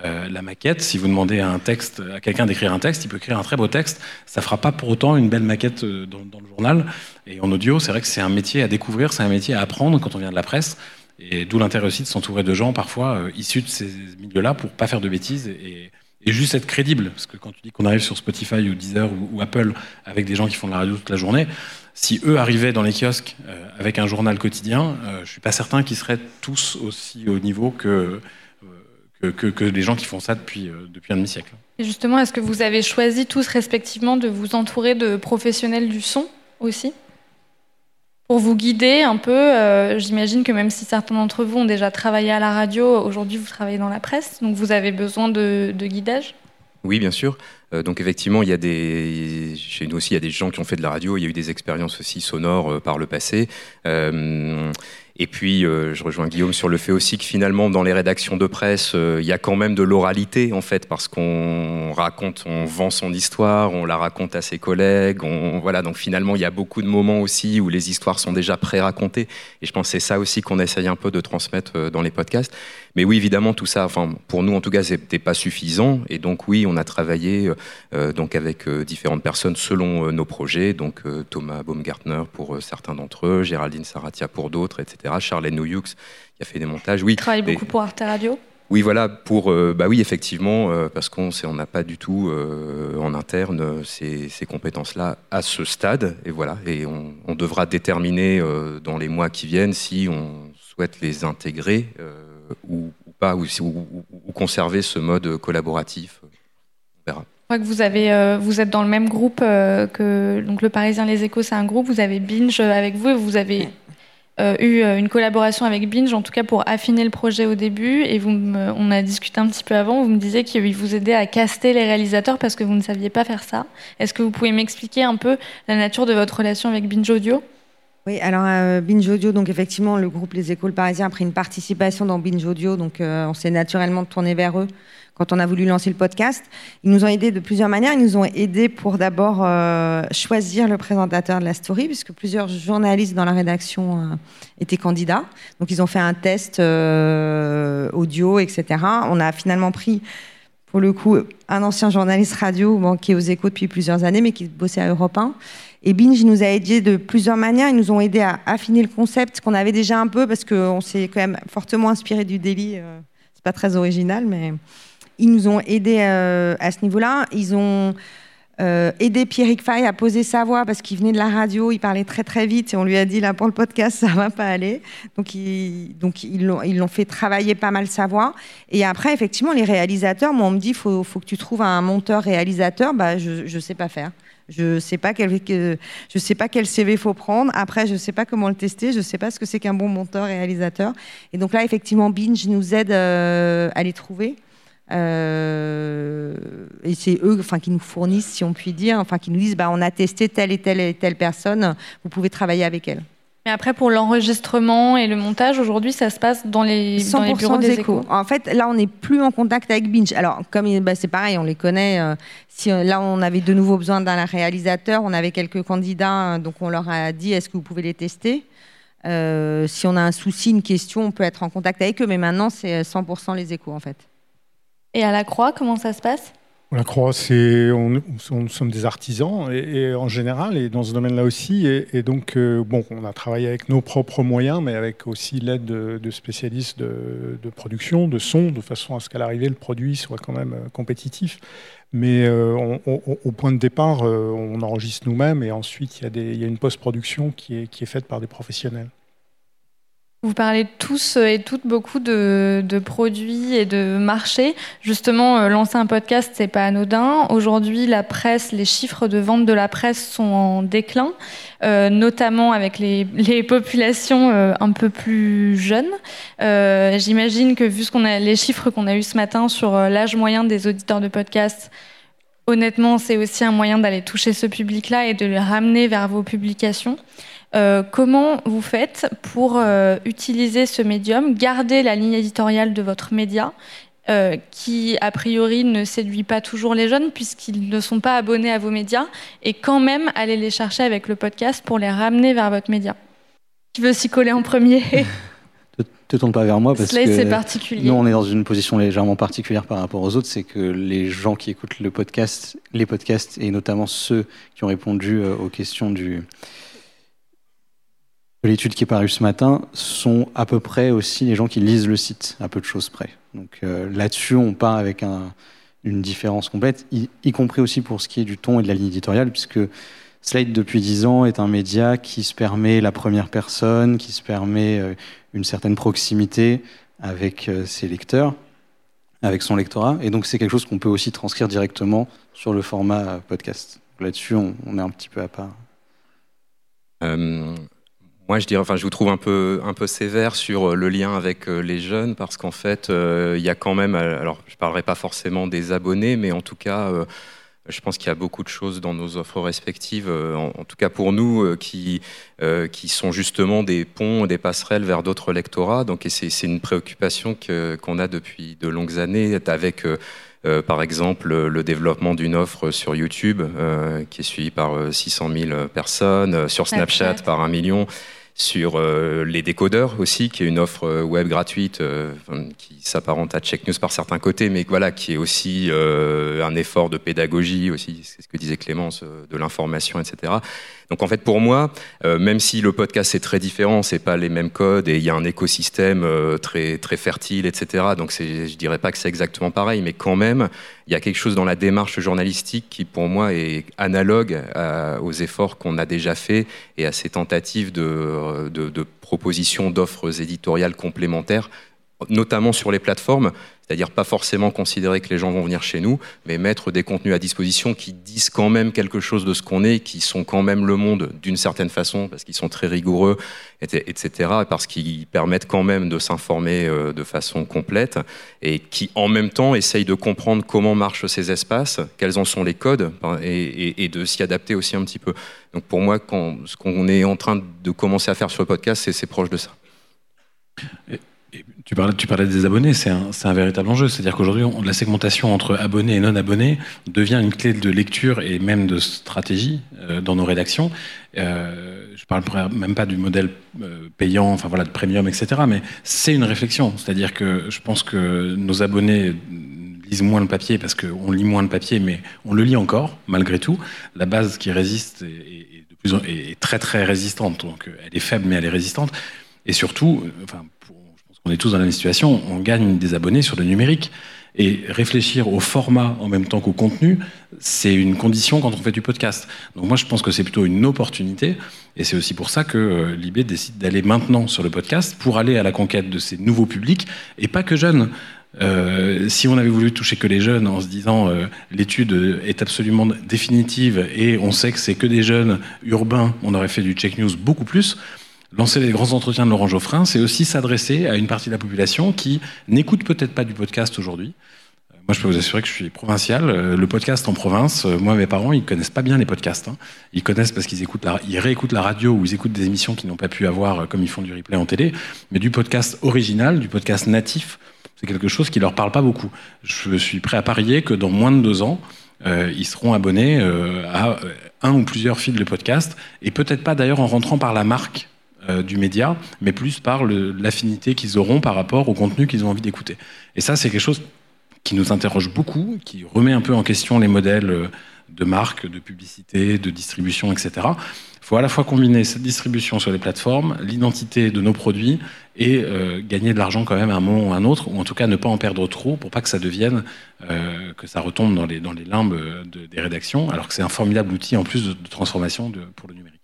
Euh, la maquette, si vous demandez à à quelqu'un d'écrire un texte, il peut écrire un très beau texte. Ça fera pas pour autant une belle maquette euh, dans, le journal. Et en audio, c'est vrai que c'est un métier à découvrir, c'est un métier à apprendre quand on vient de la presse. Et d'où l'intérêt aussi de s'entourer de gens parfois euh, issus de ces milieux-là pour pas faire de bêtises juste être crédible. Parce que quand tu dis qu'on arrive sur Spotify ou Deezer ou, Apple avec des gens qui font de la radio toute la journée, si eux arrivaient dans les kiosques avec un journal quotidien, je suis pas certain qu'ils seraient tous aussi au niveau que que, les gens qui font ça depuis, euh, depuis un demi-siècle. Et justement, est-ce que vous avez choisi tous respectivement de vous entourer de professionnels du son aussi? Pour vous guider un peu, euh, j'imagine que même si certains d'entre vous ont déjà travaillé à la radio, aujourd'hui vous travaillez dans la presse, donc vous avez besoin de, guidage Oui, bien sûr. Euh, donc effectivement, il y a des, chez nous aussi, il y a des gens qui ont fait de la radio, il y a eu des expériences aussi sonores par le passé. Et puis, euh, je rejoins Guillaume sur le fait aussi que finalement, dans les rédactions de presse, euh, il y a quand même de l'oralité, en fait, parce qu'on raconte, on vend son histoire, on la raconte à ses collègues. Voilà, donc finalement, il y a beaucoup de moments aussi où les histoires sont déjà pré-racontées. Et je pense que c'est ça aussi qu'on essaye un peu de transmettre euh, dans les podcasts. Mais oui, évidemment, tout ça, pour nous en tout cas, c'était pas suffisant. Et donc oui, on a travaillé donc avec différentes personnes selon nos projets. Donc Thomas Baumgartner pour certains d'entre eux, Géraldine Saratia pour d'autres, etc. Charlène Nouyux qui a fait des montages. Oui. Travaille beaucoup pour Arte Radio? Oui, voilà, pour, bah oui, effectivement, parce qu'on n'a pas du tout en interne ces, ces compétences-là à ce stade, et voilà, et on, on devra déterminer dans les mois qui viennent si on souhaite les intégrer ou, pas, ou, ou, conserver ce mode collaboratif. On verra. Je crois que vous, avez, euh, vous êtes dans le même groupe euh, que donc le Parisien Les Échos, c'est un groupe. Vous avez Binge avec vous et vous avez euh, eu une collaboration avec Binge, en tout cas pour affiner le projet au début. Et vous on a discuté un petit peu avant. Vous me disiez qu'il vous aidait à caster les réalisateurs parce que vous ne saviez pas faire ça. Est-ce que vous pouvez m'expliquer un peu la nature de votre relation avec Binge Audio? Oui, alors euh, Binge Audio, donc effectivement, le groupe Les Écoles Parisiens a pris une participation dans Binge Audio, donc euh, on s'est naturellement tourné vers eux quand on a voulu lancer le podcast. Ils nous ont aidés de plusieurs manières. Ils nous ont aidés pour d'abord euh, choisir le présentateur de la story, puisque plusieurs journalistes dans la rédaction étaient candidats. Donc ils ont fait un test audio, etc. On a finalement pris pour le coup, un ancien journaliste radio qui est aux échos depuis plusieurs années, mais qui bossait à Europe 1. Et Binge nous a aidés de plusieurs manières. Ils nous ont aidés à affiner le concept qu'on avait déjà un peu, parce qu'on s'est quand même fortement inspiré du. Euh, c'est pas très original, mais ils nous ont aidés euh, à ce niveau-là. Ils ont euh, aidé Pierrick Fay à poser sa voix parce qu'il venait de la radio, il parlait très très vite et on lui a dit là pour le podcast ça va pas aller. Donc, ils, l'ont fait travailler pas mal sa voix. Et après effectivement les réalisateurs, moi on me dit faut, faut que tu trouves un monteur réalisateur, bah je je sais pas faire. Je sais pas quel sais pas quel CV faut prendre. Après je sais pas comment le tester, je sais pas ce que c'est qu'un bon monteur réalisateur. Et donc là effectivement Binge nous aide euh, à les trouver. Euh, et c'est eux enfin, qui nous fournissent, si on peut dire, enfin, qui nous disent bah, on a testé telle et telle et telle personne, vous pouvez travailler avec elle. Mais après, pour l'enregistrement et le montage, aujourd'hui, ça se passe dans les, dans les bureaux des échos. En fait, là, on n'est plus en contact avec Binge. Alors, comme bah, c'est pareil, on les connaît. Euh, si euh, là, on avait de nouveau besoin d'un réalisateur, on avait quelques candidats, donc on leur a dit est-ce que vous pouvez les tester? Si on a un souci, une question, on peut être en contact avec eux. Mais maintenant, c'est 100% les échos, en fait. Et à la Croix, comment ça se passe? La Croix, c'est on, nous sommes des artisans et, en général et dans ce domaine-là aussi. Et, donc, euh, bon, on a travaillé avec nos propres moyens, mais avec aussi l'aide de, spécialistes de, production, de son, de façon à ce qu'à l'arrivée le produit soit quand même euh, compétitif. Mais euh, au point de départ, on enregistre nous-mêmes et ensuite il y, a une post-production qui est faite par des professionnels. Vous parlez tous et toutes beaucoup de, produits et de marchés. Justement, euh, lancer un podcast, c'est pas anodin. Aujourd'hui, la presse, les chiffres de vente de la presse sont en déclin, euh, notamment avec les, populations euh, un peu plus jeunes. J'imagine que vu qu'on a, les chiffres qu'on a eu ce matin sur l'âge moyen des auditeurs de podcast, honnêtement, c'est aussi un moyen d'aller toucher ce public-là et de le ramener vers vos publications. Euh, comment vous faites pour euh, utiliser ce médium, garder la ligne éditoriale de votre média, euh, qui a priori ne séduit pas toujours les jeunes puisqu'ils ne sont pas abonnés à vos médias, et quand même aller les chercher avec le podcast pour les ramener vers votre média? Qui veut s'y coller en premier? Ne te tourne pas vers moi parce que c'est particulier. nous on est dans une position légèrement particulière par rapport aux autres, c'est que les gens qui écoutent le podcast, les podcasts et notamment ceux qui ont répondu aux questions du, l'étude qui est parue ce matin sont à peu près aussi les gens qui lisent le site, à peu de choses près. Donc euh, là-dessus, on part avec une différence complète, y, compris aussi pour ce qui est du ton et de la ligne éditoriale, puisque Slate, depuis dix ans, est un média qui se permet la première personne, qui se permet euh, une certaine proximité avec euh, ses lecteurs, avec son lectorat. Et donc c'est quelque chose qu'on peut aussi transcrire directement sur le format podcast. Là-dessus, on, est un petit peu à part. Moi, je dirais, je vous trouve un peu, sévère sur euh, le lien avec euh, les jeunes parce qu'en fait, euh, il y a quand même, alors, je parlerai pas forcément des abonnés, mais en tout cas, je pense qu'il y a beaucoup de choses dans nos offres respectives, en, tout cas pour nous, qui, qui sont justement des ponts, des passerelles vers d'autres lectorats. Donc, c'est une préoccupation qu'on a depuis de longues années avec par exemple, le développement d'une offre sur YouTube qui est suivie par 600 000 personnes, sur Snapchat par un million sur euh, les décodeurs aussi, qui est une offre euh, web gratuite euh, qui s'apparente à Check News par certains côtés, mais voilà, qui est aussi un effort de pédagogie aussi, c'est ce que disait Clémence, de l'information, etc. Donc en fait, pour moi, même si le podcast est très différent, c'est pas les mêmes codes et il y a un écosystème très très fertile, etc. Donc je dirais pas que c'est exactement pareil, mais quand même, il y a quelque chose dans la démarche journalistique qui, pour moi, est analogue aux efforts qu'on a déjà faits et à ces tentatives de, de propositions d'offres éditoriales complémentaires notamment sur les plateformes, c'est-à-dire pas forcément considérer que les gens vont venir chez nous, mais mettre des contenus à disposition qui disent quand même quelque chose de ce qu'on est, qui sont quand même le monde d'une certaine façon, parce qu'ils sont très rigoureux, etc., parce qu'ils permettent quand même de s'informer euh, de façon complète, et qui en même temps essayent de comprendre comment marchent ces espaces, quels en sont les codes, et, de s'y adapter aussi un petit peu. Donc pour moi, ce qu'on est en train de commencer à faire sur le podcast, c'est proche de ça. Tu parlais, tu parlais des abonnés, c'est un, un, véritable enjeu. C'est-à-dire qu'aujourd'hui, la segmentation entre abonnés et non-abonnés devient une clé de lecture et même de stratégie euh, dans nos rédactions. Euh, je parle même pas du modèle euh, payant, enfin voilà, de premium, etc. Mais c'est une réflexion. C'est-à-dire que je pense que nos abonnés lisent moins le papier parce qu'on lit moins le papier, mais on le lit encore, malgré tout. La base qui résiste est, est très très résistante. Donc elle est faible, mais elle est résistante. Et surtout, enfin, on est tous dans la même situation, on gagne des abonnés sur le numérique. Et réfléchir au format en même temps qu'au contenu, c'est une condition quand on fait du podcast. Donc moi, je pense que c'est plutôt une opportunité. Et c'est aussi pour ça que euh, Libé décide d'aller maintenant sur le podcast pour aller à la conquête de ces nouveaux publics et pas que jeunes. Euh, si on avait voulu toucher que les jeunes en se disant euh, l'étude est absolument définitive et on sait que c'est que des jeunes urbains, on aurait fait du check news beaucoup plus. Lancer les grands entretiens de Laurent Geoffrin, c'est aussi s'adresser à une partie de la population qui n'écoute peut-être pas du podcast aujourd'hui. Euh, moi, je peux vous assurer que je suis provincial. Euh, le podcast en province, euh, moi, mes parents, ils connaissent pas bien les podcasts. Hein. Ils connaissent parce qu'ils écoutent, la, ils réécoutent la radio ou ils écoutent des émissions qu'ils n'ont pas pu avoir, comme ils font du replay en télé. Mais du podcast original, du podcast natif, c'est quelque chose qui leur parle pas beaucoup. Je suis prêt à parier que dans moins de deux ans, ils seront abonnés à un ou plusieurs fils de podcast, et peut-être pas d'ailleurs en rentrant par la marque euh, du média, mais plus par l'affinité qu'ils auront par rapport au contenu qu'ils ont envie d'écouter. Et ça, c'est quelque chose qui nous interroge beaucoup, qui remet un peu en question les modèles de marque, de publicité, de distribution, etc. Il faut à la fois combiner cette distribution sur les plateformes, l'identité de nos produits et euh, gagner de l'argent quand même à un moment ou à un autre, ou en tout cas ne pas en perdre trop pour pas que ça devienne, euh, que ça retombe dans les, dans les limbes des rédactions, alors que c'est un formidable outil en plus de, transformation pour le numérique.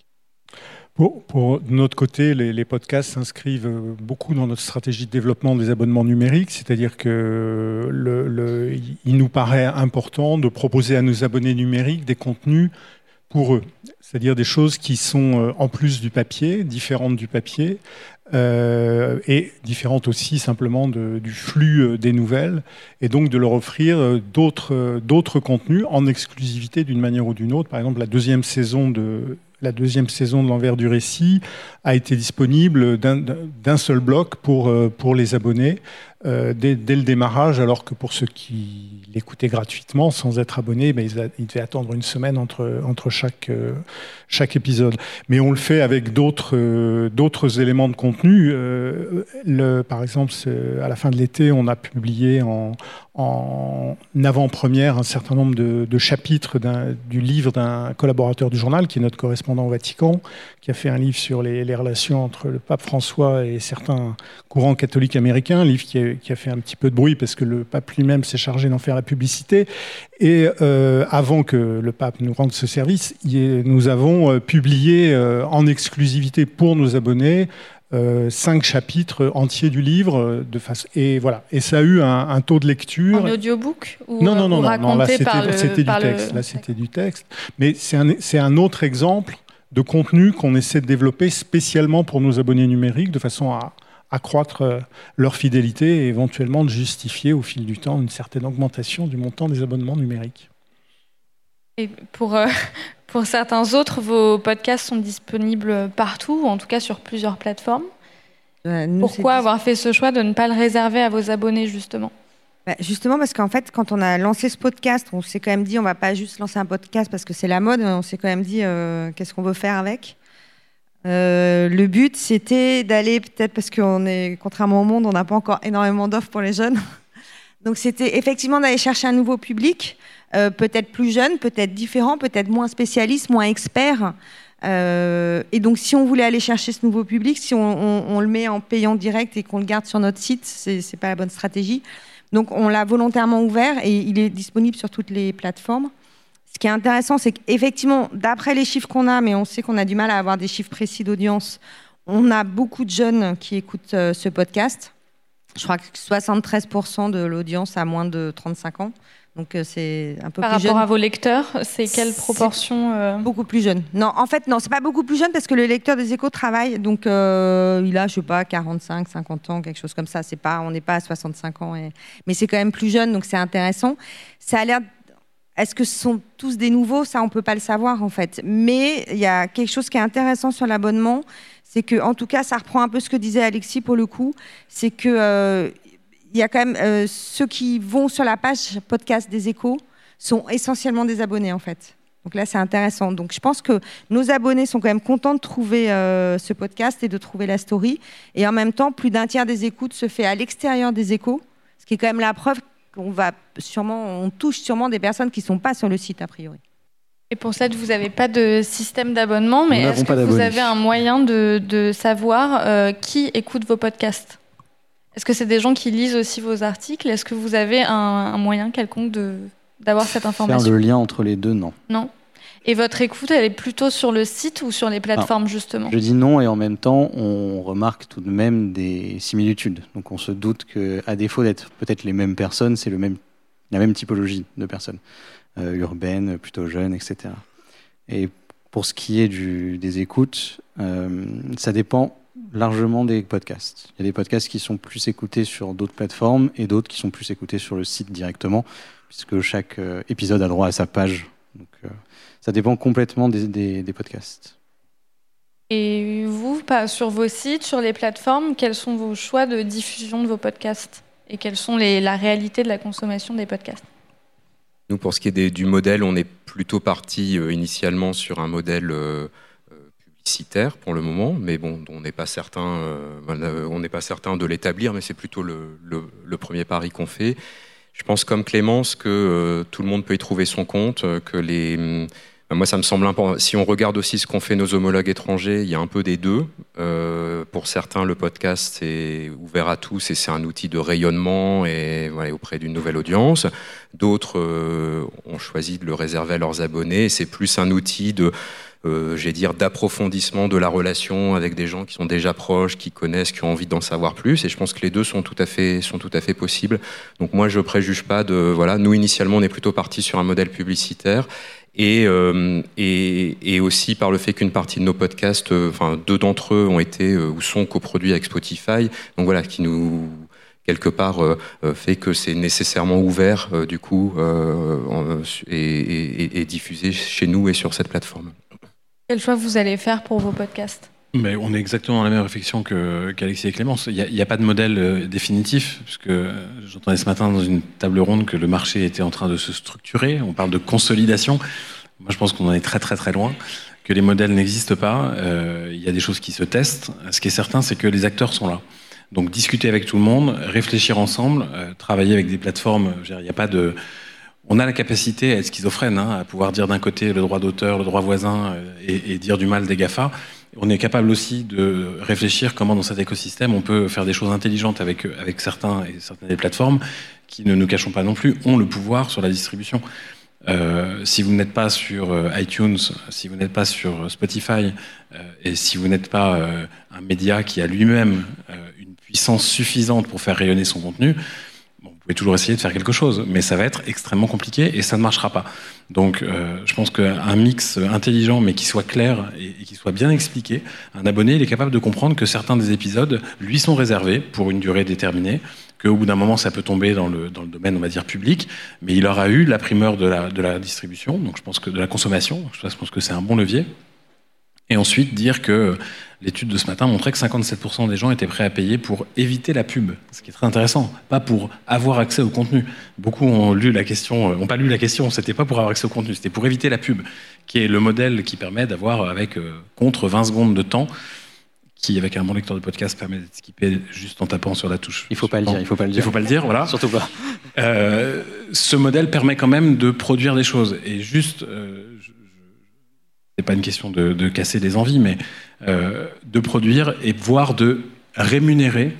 Pour, notre côté, les, podcasts s'inscrivent beaucoup dans notre stratégie de développement des abonnements numériques, c'est-à-dire que il nous paraît important de proposer à nos abonnés numériques des contenus pour eux, c'est-à-dire des choses qui sont euh, en plus du papier, différentes du papier, euh, et différentes aussi simplement du flux euh, des nouvelles, et donc de leur offrir d'autres contenus en exclusivité d'une manière ou d'une autre. Par exemple, la deuxième saison de la deuxième saison de l'envers du récit a été disponible d'un seul bloc pour, pour les abonnés euh, dès, le démarrage, alors que pour ceux qui l'écoutaient gratuitement, sans être abonnés, ben, ils, devaient attendre une semaine entre, euh, chaque épisode. Mais on le fait avec d'autres euh, éléments de contenu. par exemple, à la fin de l'été, on a publié en, avant-première un certain nombre de, chapitres du livre d'un collaborateur du journal, qui est notre correspondant au Vatican, qui a fait un livre sur les, les relations entre le pape François et certains courants catholiques américains, un livre qui est qui a fait un petit peu de bruit parce que le pape lui-même s'est chargé d'en faire la publicité. Et euh, avant que le pape nous rende ce service, nous avons euh, publié euh, en exclusivité pour nos abonnés cinq chapitres entiers du livre de face et voilà. Et ça a eu un, taux de lecture. En audiobook ou non non non, non, là c'était du texte là c'était du texte. Mais c'est un, un autre exemple de contenu qu'on essaie de développer spécialement pour nos abonnés numériques de façon à, accroître euh, leur fidélité et éventuellement de justifier au fil du temps une certaine augmentation du montant des abonnements numériques. Et pour, euh, pour certains autres, vos podcasts sont disponibles partout, ou en tout cas sur plusieurs plateformes. Pourquoi avoir fait ce choix de ne pas le réserver à vos abonnés, justement? Bah, Justement parce qu'en fait, quand on a lancé ce podcast, on s'est quand même dit on va pas juste lancer un podcast parce que c'est la mode, on s'est quand même dit euh, qu'est-ce qu'on veut faire avec? Euh, le but, c'était d'aller, peut-être parce qu'on est, contrairement au monde, on n'a pas encore énormément d'offres pour les jeunes. Donc, c'était effectivement d'aller chercher un nouveau public, euh, peut-être plus jeune, peut-être différent, peut-être moins spécialiste, moins expert. Euh, et donc, si on voulait aller chercher ce nouveau public, si on, le met en payant direct et qu'on le garde sur notre site, c'est n'est pas la bonne stratégie. Donc, on l'a volontairement ouvert et il est disponible sur toutes les plateformes. Ce qui est intéressant, c'est qu'effectivement, d'après les chiffres qu'on a, mais on sait qu'on a du mal à avoir des chiffres précis d'audience, on a beaucoup de jeunes qui écoutent euh, ce podcast. Je crois que 73% de l'audience a moins de 35 ans. Donc euh, c'est un peu Par plus rapport à vos lecteurs, c'est quelle proportion euh Beaucoup plus jeune. Non, en fait, non, c'est pas beaucoup plus jeune parce que le lecteur des échos travaille. Donc il a, je sais pas, 45, 50 ans, quelque chose comme ça. C'est pas, on n'est pas à 65 ans. Mais c'est quand même plus jeune, donc c'est intéressant. Ça a l'air est-ce que ce sont tous des nouveaux? Ça, on ne peut pas le savoir en fait. Mais il y a quelque chose qui est intéressant sur l'abonnement, c'est que, en tout cas, ça reprend un peu ce que disait Alexis pour le coup, c'est que euh, y a quand même euh, ceux qui vont sur la page podcast des Échos sont essentiellement des abonnés en fait. Donc là, c'est intéressant. Donc je pense que nos abonnés sont quand même contents de trouver euh, ce podcast et de trouver la story. Et en même temps, plus d'un tiers des écoutes se fait à l'extérieur des échos, ce qui est quand même la preuve on va sûrement, on touche sûrement des personnes qui ne sont pas sur le site a priori. Et pour ça, vous n'avez pas de système d'abonnement, mais est-ce que vous avez un moyen de, savoir euh, qui écoute vos podcasts? Est-ce que c'est des gens qui lisent aussi vos articles? Est-ce que vous avez un, moyen quelconque d'avoir cette information Faire le lien entre les deux, non. Non. Et votre écoute, elle est plutôt sur le site ou sur les plateformes, justement? Je dis non, et en même temps, on remarque tout de même des similitudes. Donc on se doute qu'à défaut d'être peut-être les mêmes personnes, c'est même, la même typologie de personnes, euh, urbaines, plutôt jeunes, etc. Et pour ce qui est du, des écoutes, euh, ça dépend largement des podcasts. Il y a des podcasts qui sont plus écoutés sur d'autres plateformes et d'autres qui sont plus écoutés sur le site directement, puisque chaque euh, épisode a droit à sa page. Donc, ça dépend complètement des, podcasts. Et vous, pas sur vos sites, sur les plateformes, quels sont vos choix de diffusion de vos podcasts Et quelles sont les, la réalité de la consommation des podcasts? Nous, pour ce qui est du modèle, on est plutôt parti euh, initialement sur un modèle euh, euh, publicitaire pour le moment, mais bon, on n'est pas certain, on n'est pas certain de l'établir, mais c'est plutôt le, le, premier pari qu'on fait. Je pense comme Clémence que tout le monde peut y trouver son compte, que les ben, moi, ça me semble important. Si on regarde aussi ce qu'ont fait nos homologues étrangers, il y a un peu des deux. Euh, pour certains, le podcast c'est ouvert à tous et c'est un outil de rayonnement et auprès d'une nouvelle audience. D'autres euh, ont choisi de le réserver à leurs abonnés. C'est plus un outil de euh, j'ai dire d'approfondissement de la relation avec des gens qui sont déjà proches, qui connaissent, qui ont envie d'en savoir plus. Et je pense que les deux sont tout à fait sont tout à fait possibles. Donc moi, je préjuge pas de voilà. Nous initialement, on est plutôt parti sur un modèle publicitaire euh, et, et, aussi par le fait qu'une partie de nos podcasts, euh, enfin deux d'entre eux ont été euh, ou sont coproduits avec Spotify, donc voilà, qui nous quelque part fait que c'est nécessairement ouvert du coup et, et, diffusé chez nous et sur cette plateforme. Quel choix vous allez faire pour vos podcasts? Mais on est exactement dans la même réflexion qu'Alexis et Clémence. Il n'y a, pas de modèle définitif, puisque j'entendais ce matin dans une table ronde que le marché était en train de se structurer. On parle de consolidation. Moi, je pense qu'on en est très très très loin, que les modèles n'existent pas. Euh, il y a des choses qui se testent. Ce qui est certain, c'est que les acteurs sont là. Donc discuter avec tout le monde, réfléchir ensemble, euh, travailler avec des plateformes. Il n'y a pas de on a la capacité à être schizophrène, hein, à pouvoir dire d'un côté le droit d'auteur, le droit voisin euh, et, dire du mal des GAFA. On est capable aussi de réfléchir comment dans cet écosystème on peut faire des choses intelligentes avec, avec certains et certaines des plateformes qui, ne nous cachons pas non plus, ont le pouvoir sur la distribution. Euh, si vous n'êtes pas sur euh, iTunes, si vous n'êtes pas sur Spotify, euh, et si vous n'êtes pas euh, un média qui a lui-même euh, une puissance suffisante pour faire rayonner son contenu, pouvez toujours essayer de faire quelque chose, mais ça va être extrêmement compliqué et ça ne marchera pas. Donc je pense qu'un mix intelligent, mais qui soit clair et, et qui soit bien expliqué, un abonné il est capable de comprendre que certains des épisodes lui sont réservés pour une durée déterminée, qu'au bout d'un moment, ça peut tomber dans le, dans le domaine, on va dire, public, mais il aura eu la primeur de la, de la distribution, donc je pense que de la consommation, je pense que c'est un bon levier. Et ensuite, dire que l'étude de ce matin montrait que 57% des gens étaient prêts à payer pour éviter la pub, ce qui est très intéressant, pas pour avoir accès au contenu. Beaucoup ont lu la question, n'ont pas lu la question, c'était pas pour avoir accès au contenu, c'était pour éviter la pub, qui est le modèle qui permet d'avoir avec euh, contre 20 secondes de temps qui, avec un bon lecteur de podcast, permet d'être skippé juste en tapant sur la touche. Il faut pas le dire, il faut pas le dire. Il faut pas le dire, voilà. Surtout pas. Euh, ce modèle permet quand même de produire des choses. Et juste, euh, c'est pas une question de, casser des envies, mais euh, de produire et voire de rémunérer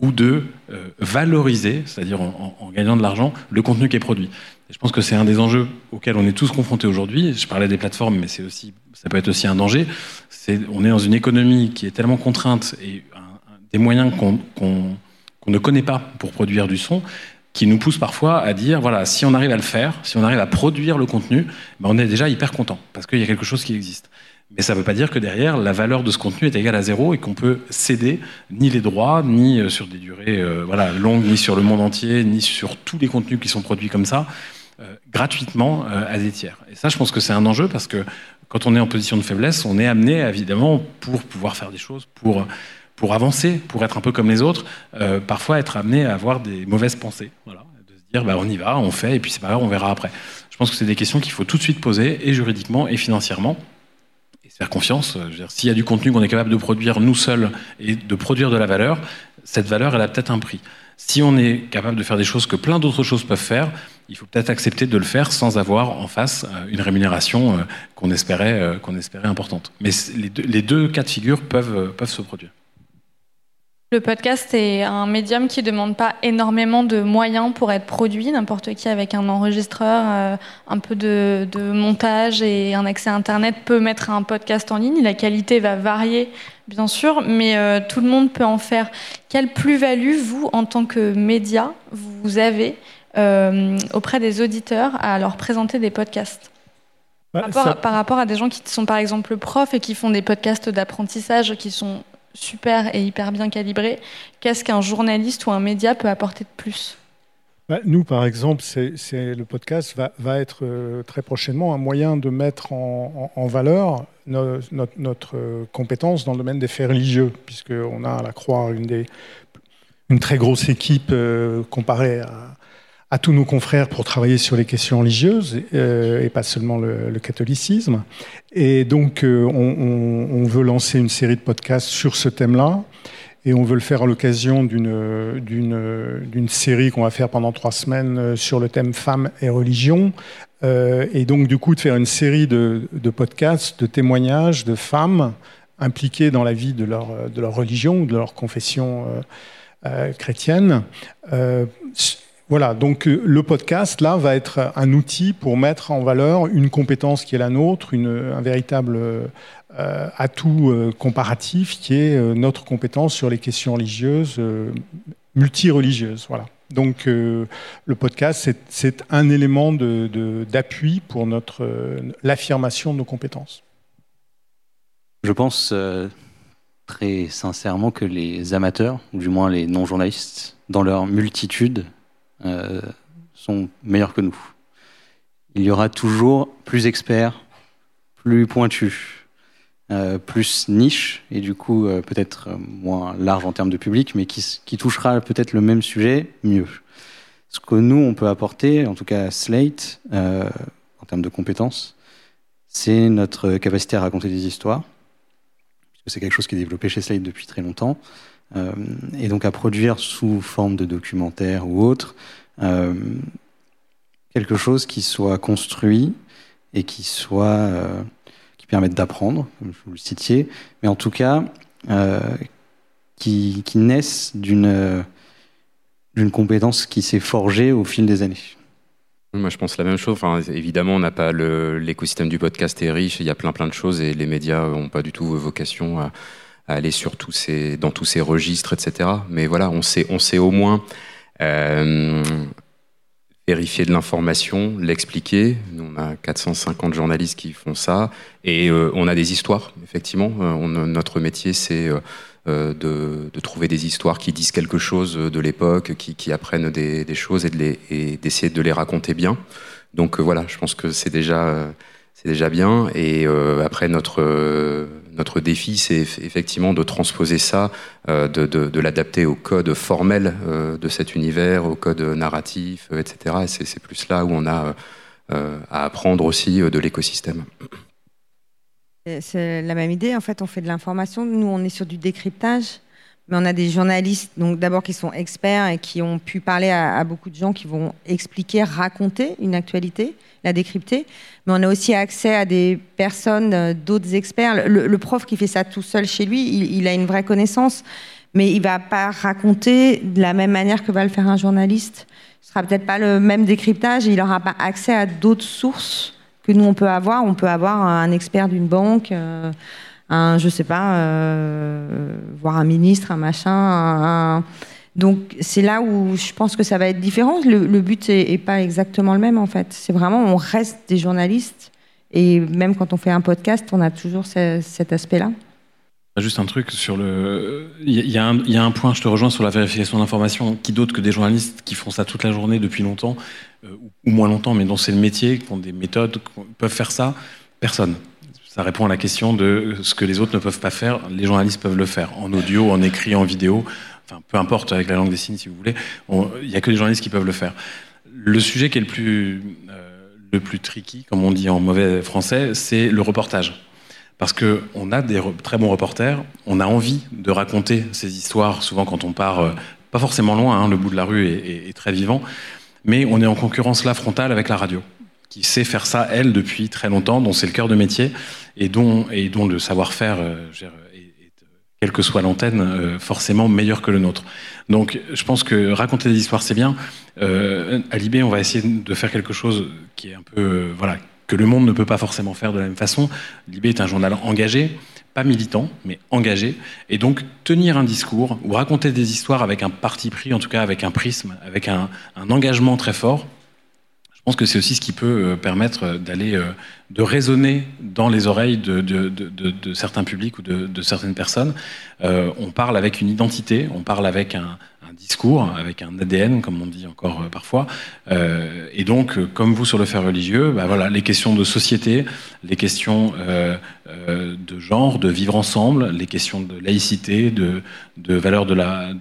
ou de euh, valoriser, c'est-à-dire en, gagnant de l'argent, le contenu qui est produit. Je pense que c'est un des enjeux auxquels on est tous confrontés aujourd'hui. Je parlais des plateformes, mais aussi, ça peut être aussi un danger. On est dans une économie qui est tellement contrainte et des moyens qu'on ne connaît pas pour produire du son, qui nous pousse parfois à dire voilà, si on arrive à le faire, si on arrive à produire le contenu, ben on est déjà hyper content parce qu'il y a quelque chose qui existe. Mais ça ne veut pas dire que derrière, la valeur de ce contenu est égale à zéro et qu'on peut céder ni les droits, ni euh, sur des durées euh, voilà, longues, ni sur le monde entier, ni sur tous les contenus qui sont produits comme ça, euh, gratuitement à des tiers. Et ça, je pense que c'est un enjeu parce que quand on est en position de faiblesse, on est amené, évidemment, pour pouvoir faire des choses, pour, pour avancer, pour être un peu comme les autres, euh, parfois être amené à avoir des mauvaises pensées. De se dire, bah, on y va, on fait, et puis c'est pas grave, on verra après. Je pense que c'est des questions qu'il faut tout de suite poser, et juridiquement, et financièrement faire confiance. S'il y a du contenu qu'on est capable de produire nous seuls et de produire de la valeur, cette valeur, elle a peut-être un prix. Si on est capable de faire des choses que plein d'autres choses peuvent faire, il faut peut-être accepter de le faire sans avoir en face euh, une rémunération euh, qu'on espérait, qu'on espérait importante. Mais les deux, les deux, cas de figure peuvent, peuvent se produire. Le podcast est un médium qui ne demande pas énormément de moyens pour être produit. N'importe qui avec un enregistreur, euh, un peu de, de, montage et un accès à Internet peut mettre un podcast en ligne. La qualité va varier, bien sûr, mais euh, tout le monde peut en faire. Quelle plus-value, vous, en tant que média, vous avez euh, auprès des auditeurs à leur présenter des podcasts? Par rapport, à, par rapport, à, des gens qui sont par exemple profs et qui font des podcasts d'apprentissage qui sont super et hyper bien calibré, qu'est-ce qu'un journaliste ou un média peut apporter de plus bah, Nous, par exemple, le podcast va, être euh, très prochainement un moyen de mettre en, valeur no, notre, euh, compétence dans le domaine des faits religieux, puisqu'on a à la Croix une très grosse équipe euh, comparée à, à tous nos confrères pour travailler sur les questions religieuses et pas seulement le, catholicisme. Et donc, on, on, veut lancer une série de podcasts sur ce thème-là. Et on veut le faire à l'occasion d'une série qu'on va faire pendant trois semaines sur le thème femmes et religion, euh, et donc, du coup, de faire une série de, podcasts, de témoignages de femmes impliquées dans la vie de leur, de leur religion ou de leur confession euh, euh, chrétienne. Voilà, donc le podcast, là, va être un outil pour mettre en valeur une compétence qui est la nôtre, un véritable atout comparatif qui est notre compétence sur les questions religieuses, multireligieuses. Voilà. Donc euh, le podcast, c'est un élément d'appui pour notre euh, l'affirmation de nos compétences. Je pense euh, très sincèrement que les amateurs, ou du moins les non-journalistes, dans leur multitude, sont meilleurs que nous. Il y aura toujours plus experts, plus pointus, euh, plus niche et du coup euh, peut-être euh, moins large en termes de public, mais qui, touchera peut-être le même sujet mieux. Ce que nous, on peut apporter, en tout cas Slate, en termes de compétences, c'est notre capacité à raconter des histoires. C'est quelque chose qui est développé chez Slate depuis très longtemps. Et donc à produire sous forme de documentaire ou autre, quelque chose qui soit construit et qui soit permettent d'apprendre, comme vous le citiez, mais en tout cas euh, qui, naissent d'une d'une compétence qui s'est forgée au fil des années. Moi, je pense la même chose. Enfin, évidemment, on n'a pas l'écosystème du podcast est riche. Il y a plein plein de choses et les médias n'ont pas du tout vocation à, aller sur tous ces, dans tous ces registres, etc. Mais voilà, on sait, on sait au moins euh, vérifier de l'information, l'expliquer. Nous, on a 450 journalistes qui font ça. Et euh, on a des histoires, effectivement. Euh, notre métier, c'est de, trouver des histoires qui disent quelque chose de l'époque, qui, apprennent des, choses et d'essayer de, les raconter bien. Donc voilà, je pense que c'est déjà, c'est déjà bien. Et après, notre notre défi, c'est effectivement de transposer ça, euh, de, l'adapter au code formel euh, de cet univers, au code narratif, euh, etc. Et c'est plus là où on a à apprendre aussi de l'écosystème. C'est la même idée. En fait, on fait de l'information. Nous, on est sur du décryptage. Mais on a des journalistes, donc d'abord qui sont experts et qui ont pu parler à, beaucoup de gens qui vont expliquer, raconter une actualité, la décrypter. Mais on a aussi accès à des personnes, euh, d'autres experts. Le, prof qui fait ça tout seul chez lui, il, a une vraie connaissance, mais il va pas raconter de la même manière que va le faire un journaliste. Ce sera peut-être pas le même décryptage. il n'aura pas accès à d'autres sources que nous on peut avoir. On peut avoir un expert d'une banque. Euh, un, je sais pas, euh, voir un ministre, un machin. Donc c'est là où je pense que ça va être différent. Le, but est, pas exactement le même en fait. C'est vraiment on reste des journalistes et même quand on fait un podcast, on a toujours cet aspect-là. Juste un truc sur le. Il y, a un, point, je te rejoins sur la vérification d'informations. Qui d'autre que des journalistes qui font ça toute la journée depuis longtemps, euh, ou moins longtemps, mais dont c'est le métier, qui ont des méthodes, peuvent faire ça? Personne. Ça répond à la question de ce que les autres ne peuvent pas faire, les journalistes peuvent le faire, en audio, en écrit, en vidéo, enfin peu importe avec la langue des signes si vous voulez, il n'y a que les journalistes qui peuvent le faire. Le sujet qui est le plus, euh, tricky, comme on dit en mauvais français, c'est le reportage. Parce qu'on a des très bons reporters, on a envie de raconter ces histoires, souvent quand on part, euh, pas forcément loin, hein, le bout de la rue est, est très vivant, mais on est en concurrence là frontale avec la radio qui sait faire ça, elle, depuis très longtemps, dont c'est le cœur de métier, et dont, le savoir-faire, euh, quelle que soit l'antenne, euh, forcément meilleur que le nôtre. Donc je pense que raconter des histoires, c'est bien. Euh, à Libé, on va essayer de faire quelque chose qui est un peu... Euh, voilà, que le monde ne peut pas forcément faire de la même façon. Libé est un journal engagé, pas militant, mais engagé. Et donc tenir un discours ou raconter des histoires avec un parti pris, en tout cas avec un prisme, avec un, engagement très fort, pense que c'est aussi ce qui peut euh, permettre euh, d'aller, euh, de résonner dans les oreilles de, certains publics ou de, certaines personnes. on parle avec une identité, on parle avec un, discours, avec un ADN, comme on dit encore parfois. Et donc, comme vous sur le fait religieux, bah voilà, les questions de société, les questions de genre, de vivre ensemble, les questions de laïcité, de, de valeur de la,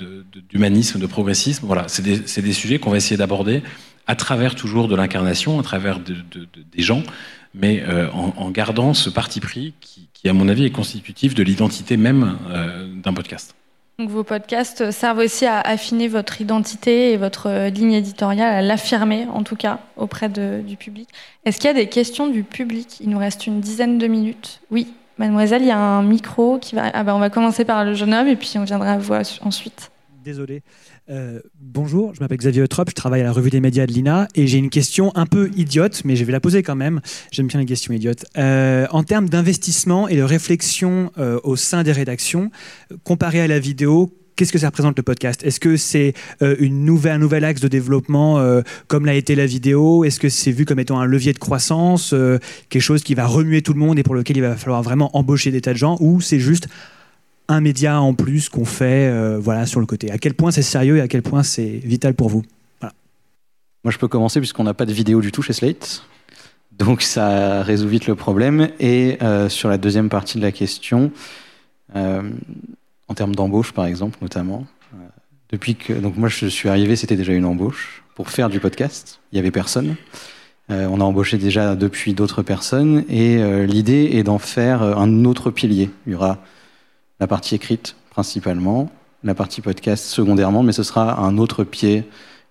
d'humanisme, de, progressisme, voilà, c'est des, sujets qu'on va essayer d'aborder à travers toujours de l'incarnation, à travers des gens, mais en, gardant ce parti pris qui, à mon avis, est constitutif de l'identité même d'un podcast. Donc vos podcasts servent aussi à affiner votre identité et votre ligne éditoriale, à l'affirmer en tout cas auprès du public. Est-ce qu'il y a des questions du public? Il nous reste une dizaine de minutes. Oui, mademoiselle, il y a un micro. Ah ben on va commencer par le jeune homme et puis on viendra à vous ensuite. Désolé. Euh, bonjour, je m'appelle Xavier Eutrop, je travaille à la revue des médias de l'INA et j'ai une question un peu idiote, mais je vais la poser quand même. J'aime bien les questions idiotes. Euh, en termes d'investissement et de réflexion euh, au sein des rédactions, comparé à la vidéo, qu'est-ce que ça représente le podcast? Est-ce que c'est une nouvelle, un nouvel axe de développement comme l'a été la vidéo? Est-ce que c'est vu comme étant un levier de croissance, quelque chose qui va remuer tout le monde et pour lequel il va falloir vraiment embaucher des tas de gens? Ou c'est juste un média en plus qu'on fait euh, voilà, sur le côté. À quel point c'est sérieux et à quel point c'est vital pour vous? Moi, je peux commencer puisqu'on n'a pas de vidéo du tout chez Slate. Donc, ça résout vite le problème. Et euh, sur la deuxième partie de la question, euh, en termes d'embauche, par exemple, notamment, depuis que. Donc, moi, je suis arrivé, c'était déjà une embauche pour faire du podcast. Il n'y avait personne. on a embauché déjà depuis d'autres personnes. Et l'idée est d'en faire un autre pilier. Il y aura la partie écrite principalement, la partie podcast secondairement, mais ce sera un autre pied,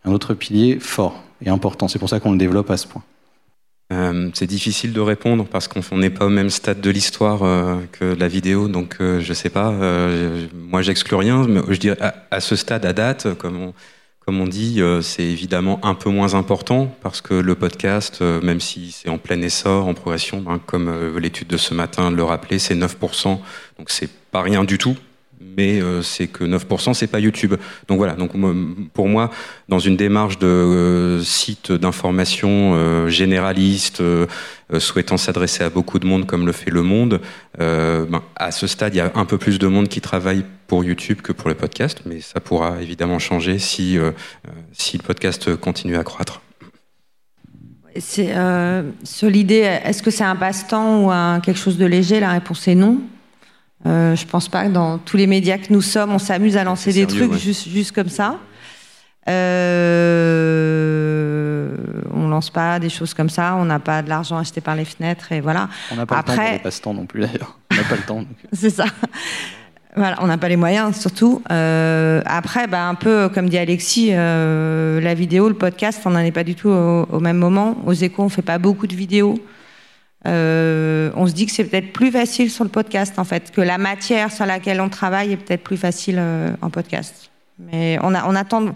un autre pilier fort et important. C'est pour ça qu'on le développe à ce point. Euh, c'est difficile de répondre parce qu'on n'est pas au même stade de l'histoire euh, que la vidéo, donc euh, je sais pas. moi, j'exclus rien, mais je dirais à, ce stade, à date, comme on, comme on dit, c'est évidemment un peu moins important parce que le podcast, même si c'est en plein essor, en progression, ben, comme l'étude de ce matin le rappelait, c'est 9%, donc c'est pas rien du tout, mais euh, c'est que 9%, c'est pas YouTube. Donc voilà, donc pour moi, dans une démarche de euh, site d'information euh, généraliste, souhaitant s'adresser à beaucoup de monde comme le fait Le Monde, ben, à ce stade, il y a un peu plus de monde qui travaille pour YouTube que pour le podcast, mais ça pourra évidemment changer si, si le podcast continue à croître. C'est sur l'idée, est-ce que c'est un passe-temps ou quelque chose de léger? La réponse est non. Euh, je pense pas que dans tous les médias que nous sommes, on s'amuse à lancer des trucs juste, juste comme ça. Euh, on lance pas des choses comme ça, on n'a pas de l'argent acheté par les fenêtres et voilà. On n'a pas Après, le temps pour les passe-temps non plus d'ailleurs. On n'a pas le temps. Euh. C'est ça. Voilà, on n'a pas les moyens surtout. Euh, après, bah, un peu comme dit Alexis, la vidéo, le podcast, on n'en est pas du tout au, au, même moment. Aux échos, on fait pas beaucoup de vidéos. Euh, on se dit que c'est peut-être plus facile sur le podcast, en fait, que la matière sur laquelle on travaille est peut-être plus facile euh, en podcast. Mais on, a, on attend.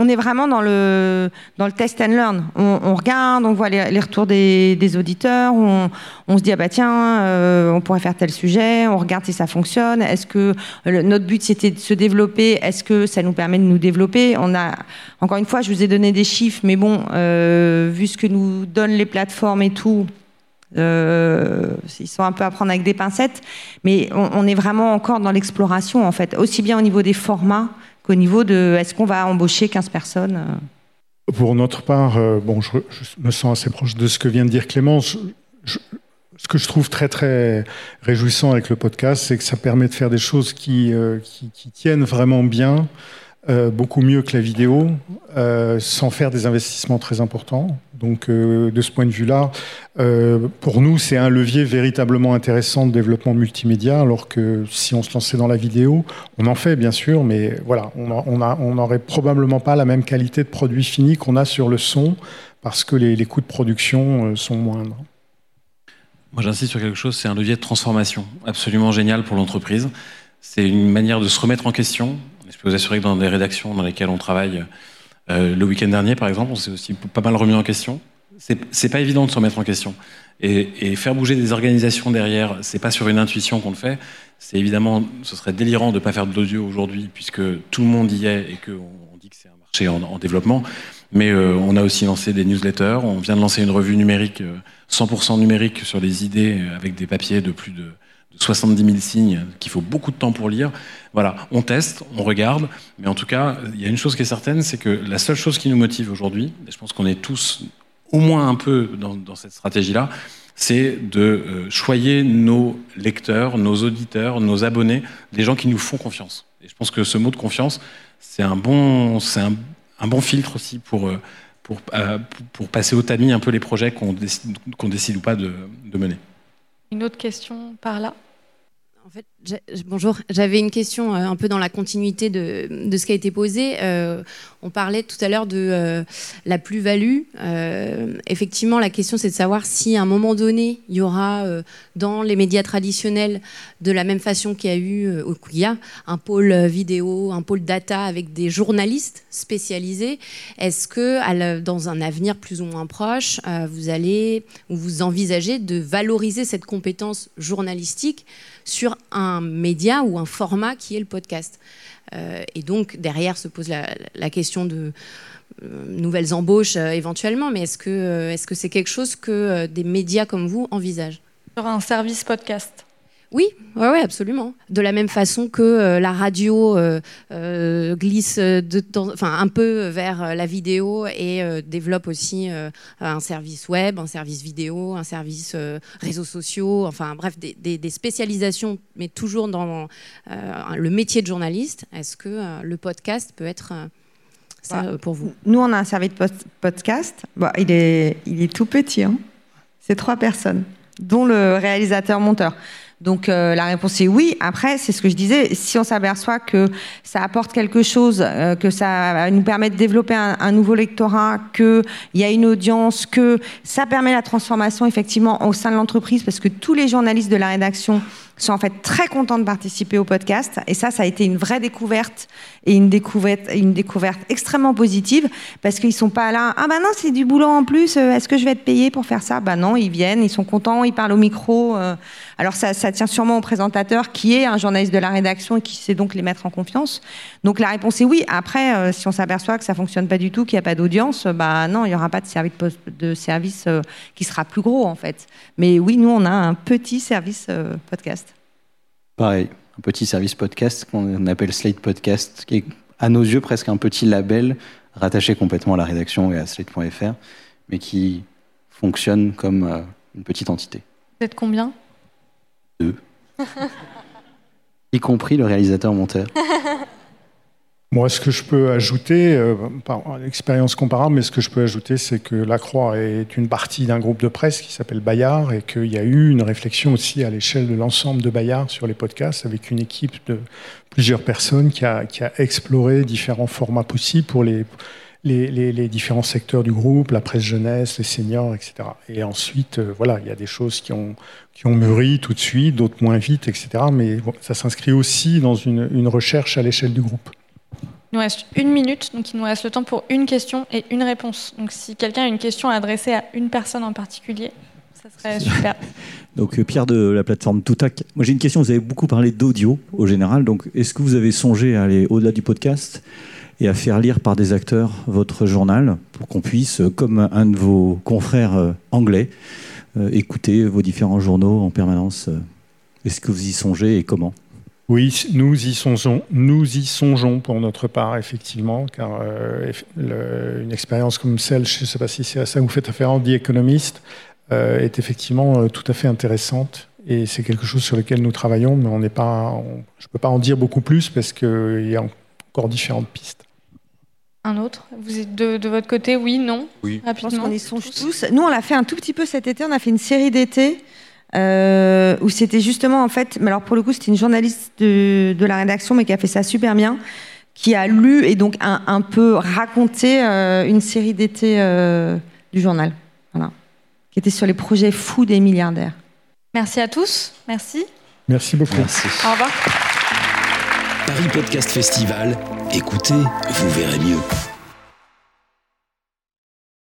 On est vraiment dans le, dans le test and learn. On, regarde, on voit les, retours des, auditeurs, on, se dit, ah bah tiens, euh, on pourrait faire tel sujet, on regarde si ça fonctionne. Est-ce que notre but c'était de se développer? Est-ce que ça nous permet de nous développer? On a, encore une fois, je vous ai donné des chiffres, mais bon, vu ce que nous donnent les plateformes et tout, euh, ils sont un peu à prendre avec des pincettes, mais on, est vraiment encore dans l'exploration, en fait, aussi bien au niveau des formats qu'au niveau de est-ce qu'on va embaucher 15 personnes euh. Pour notre part, euh, bon, je, me sens assez proche de ce que vient de dire Clémence. ce que je trouve très très réjouissant avec le podcast, c'est que ça permet de faire des choses qui, qui tiennent vraiment bien, euh, beaucoup mieux que la vidéo, euh, sans faire des investissements très importants. Donc, euh, de ce point de vue-là, pour nous, c'est un levier véritablement intéressant de développement multimédia, alors que si on se lançait dans la vidéo, on en fait bien sûr, mais voilà, on n'aurait probablement pas la même qualité de produit fini qu'on a sur le son, parce que les, les coûts de production sont moindres. Moi, j'insiste sur quelque chose, c'est un levier de transformation absolument génial pour l'entreprise. C'est une manière de se remettre en question, je peux vous assurer que dans des rédactions dans lesquelles on travaille, euh, le week-end dernier, par exemple, on s'est aussi pas mal remis en question. C'est pas évident de se remettre en question. Et, faire bouger des organisations derrière, c'est pas sur une intuition qu'on le fait. C'est évidemment, ce serait délirant de pas faire de l'audio aujourd'hui, puisque tout le monde y est et qu'on dit que c'est un marché en, développement. Mais euh, on a aussi lancé des newsletters. On vient de lancer une revue numérique, 100% euh, numérique, sur les idées, avec des papiers de plus de 70 000 signes qu'il faut beaucoup de temps pour lire. Voilà, on teste, on regarde, mais en tout cas, il y a une chose qui est certaine, c'est que la seule chose qui nous motive aujourd'hui, et je pense qu'on est tous au moins un peu dans, cette stratégie-là, c'est de euh, choyer nos lecteurs, nos auditeurs, nos abonnés, les gens qui nous font confiance. Et je pense que ce mot de confiance, c'est un bon, filtre aussi pour, euh, pour, passer au tamis un peu les projets qu'on décide, ou pas de mener. Une autre question par là? En fait, bonjour. J'avais une question euh, un peu dans la continuité de, ce qui a été posé. Euh, on parlait tout à l'heure de euh, la plus-value. effectivement, la question, c'est de savoir si à un moment donné, il y aura dans les médias traditionnels, de la même façon qu'il y a eu, qu'il y a un pôle vidéo, un pôle data avec des journalistes spécialisés. Est-ce que dans un avenir plus ou moins proche, vous allez ou vous envisagez de valoriser cette compétence journalistique sur un média ou un format qui est le podcast. Euh, et donc, derrière se pose la, question de euh, nouvelles embauches euh, éventuellement, mais est-ce que est-ce que c'est quelque chose que des médias comme vous envisagent? Sur un service podcast oui, ouais, ouais, absolument. De la même façon que euh, la radio euh, euh, glisse de enfin, un peu vers la vidéo et développe aussi un service web, un service vidéo, un service réseaux sociaux, enfin bref, des, spécialisations, mais toujours dans le métier de journaliste. Est-ce que le podcast peut être ça bah, pour vous? Nous, on a un service de podcast. Bon, il, est, il est tout petit. Hein. C'est trois personnes, dont le réalisateur-monteur. Donc euh, la réponse est oui. Après, c'est ce que je disais, si on s'aperçoit que ça apporte quelque chose, euh, que ça nous permet de développer un, nouveau lectorat, qu'il y a une audience, que ça permet la transformation effectivement au sein de l'entreprise, parce que tous les journalistes de la rédaction sont en fait très contents de participer au podcast. Et ça, ça a été une vraie découverte et une découverte, une découverte extrêmement positive parce qu'ils sont pas là. Ah ben non, c'est du boulot en plus. Euh, est-ce que je vais être payé pour faire ça? Ben non, ils viennent, ils sont contents, ils parlent au micro. Euh. Alors ça, ça tient sûrement au présentateur qui est un journaliste de la rédaction et qui sait donc les mettre en confiance. Donc la réponse est oui. Après, euh, si on s'aperçoit que ça fonctionne pas du tout, qu'il n'y a pas d'audience, bah non, il y aura pas de service de service qui sera plus gros en fait. Mais oui, nous on a un petit service podcast. Pareil, un petit service podcast qu'on appelle Slate Podcast, qui est à nos yeux presque un petit label rattaché complètement à la rédaction et à slate.fr, mais qui fonctionne comme euh, une petite entité. Vous êtes combien? Deux. y compris le réalisateur-monteur. Moi, ce que je peux ajouter, euh, expérience comparable, mais ce que je peux ajouter, c'est que La Croix est une partie d'un groupe de presse qui s'appelle Bayard et qu'il y a eu une réflexion aussi à l'échelle de l'ensemble de Bayard sur les podcasts avec une équipe de plusieurs personnes qui a, exploré différents formats possibles pour les, différents secteurs du groupe, la presse jeunesse, les seniors, etc. Et ensuite, euh, voilà, il y a des choses qui ont, mûri tout de suite, d'autres moins vite, etc. Mais ça s'inscrit aussi dans une recherche à l'échelle du groupe. Il nous reste une minute, donc il nous reste le temps pour une question et une réponse. Donc si quelqu'un a une question à adresser à une personne en particulier, ça serait super. donc euh, Pierre de la plateforme Toutac. Moi j'ai une question, vous avez beaucoup parlé d'audio au général, donc est-ce que vous avez songé à aller au-delà du podcast et à faire lire par des acteurs votre journal pour qu'on puisse, euh, comme un de vos confrères euh, anglais, écouter vos différents journaux en permanence Est-ce que vous y songez et comment? Oui, nous y songeons, nous y songeons pour notre part, effectivement, car euh, une expérience comme celle, je ne sais pas si c'est à ça que vous faites référence, The Economist, euh, est effectivement euh, tout à fait intéressante. Et c'est quelque chose sur lequel nous travaillons, mais on n'est pas, je ne peux pas en dire beaucoup plus parce qu'il y a encore différentes pistes. Un autre? Vous êtes de, votre côté, oui, non? Oui. Rapidement. Je pense qu'on y songe tous. Nous, on l'a fait un tout petit peu cet été. On a fait une série d'été euh, où c'était justement en fait, mais alors pour le coup c'était une journaliste de, de, la rédaction mais qui a fait ça super bien, qui a lu et donc un, un peu raconté euh, une série d'été euh, du journal, voilà, qui était sur les projets fous des milliardaires. Merci à tous, merci. Merci beaucoup. Merci. Au revoir. Paris Podcast Festival, écoutez, vous verrez mieux.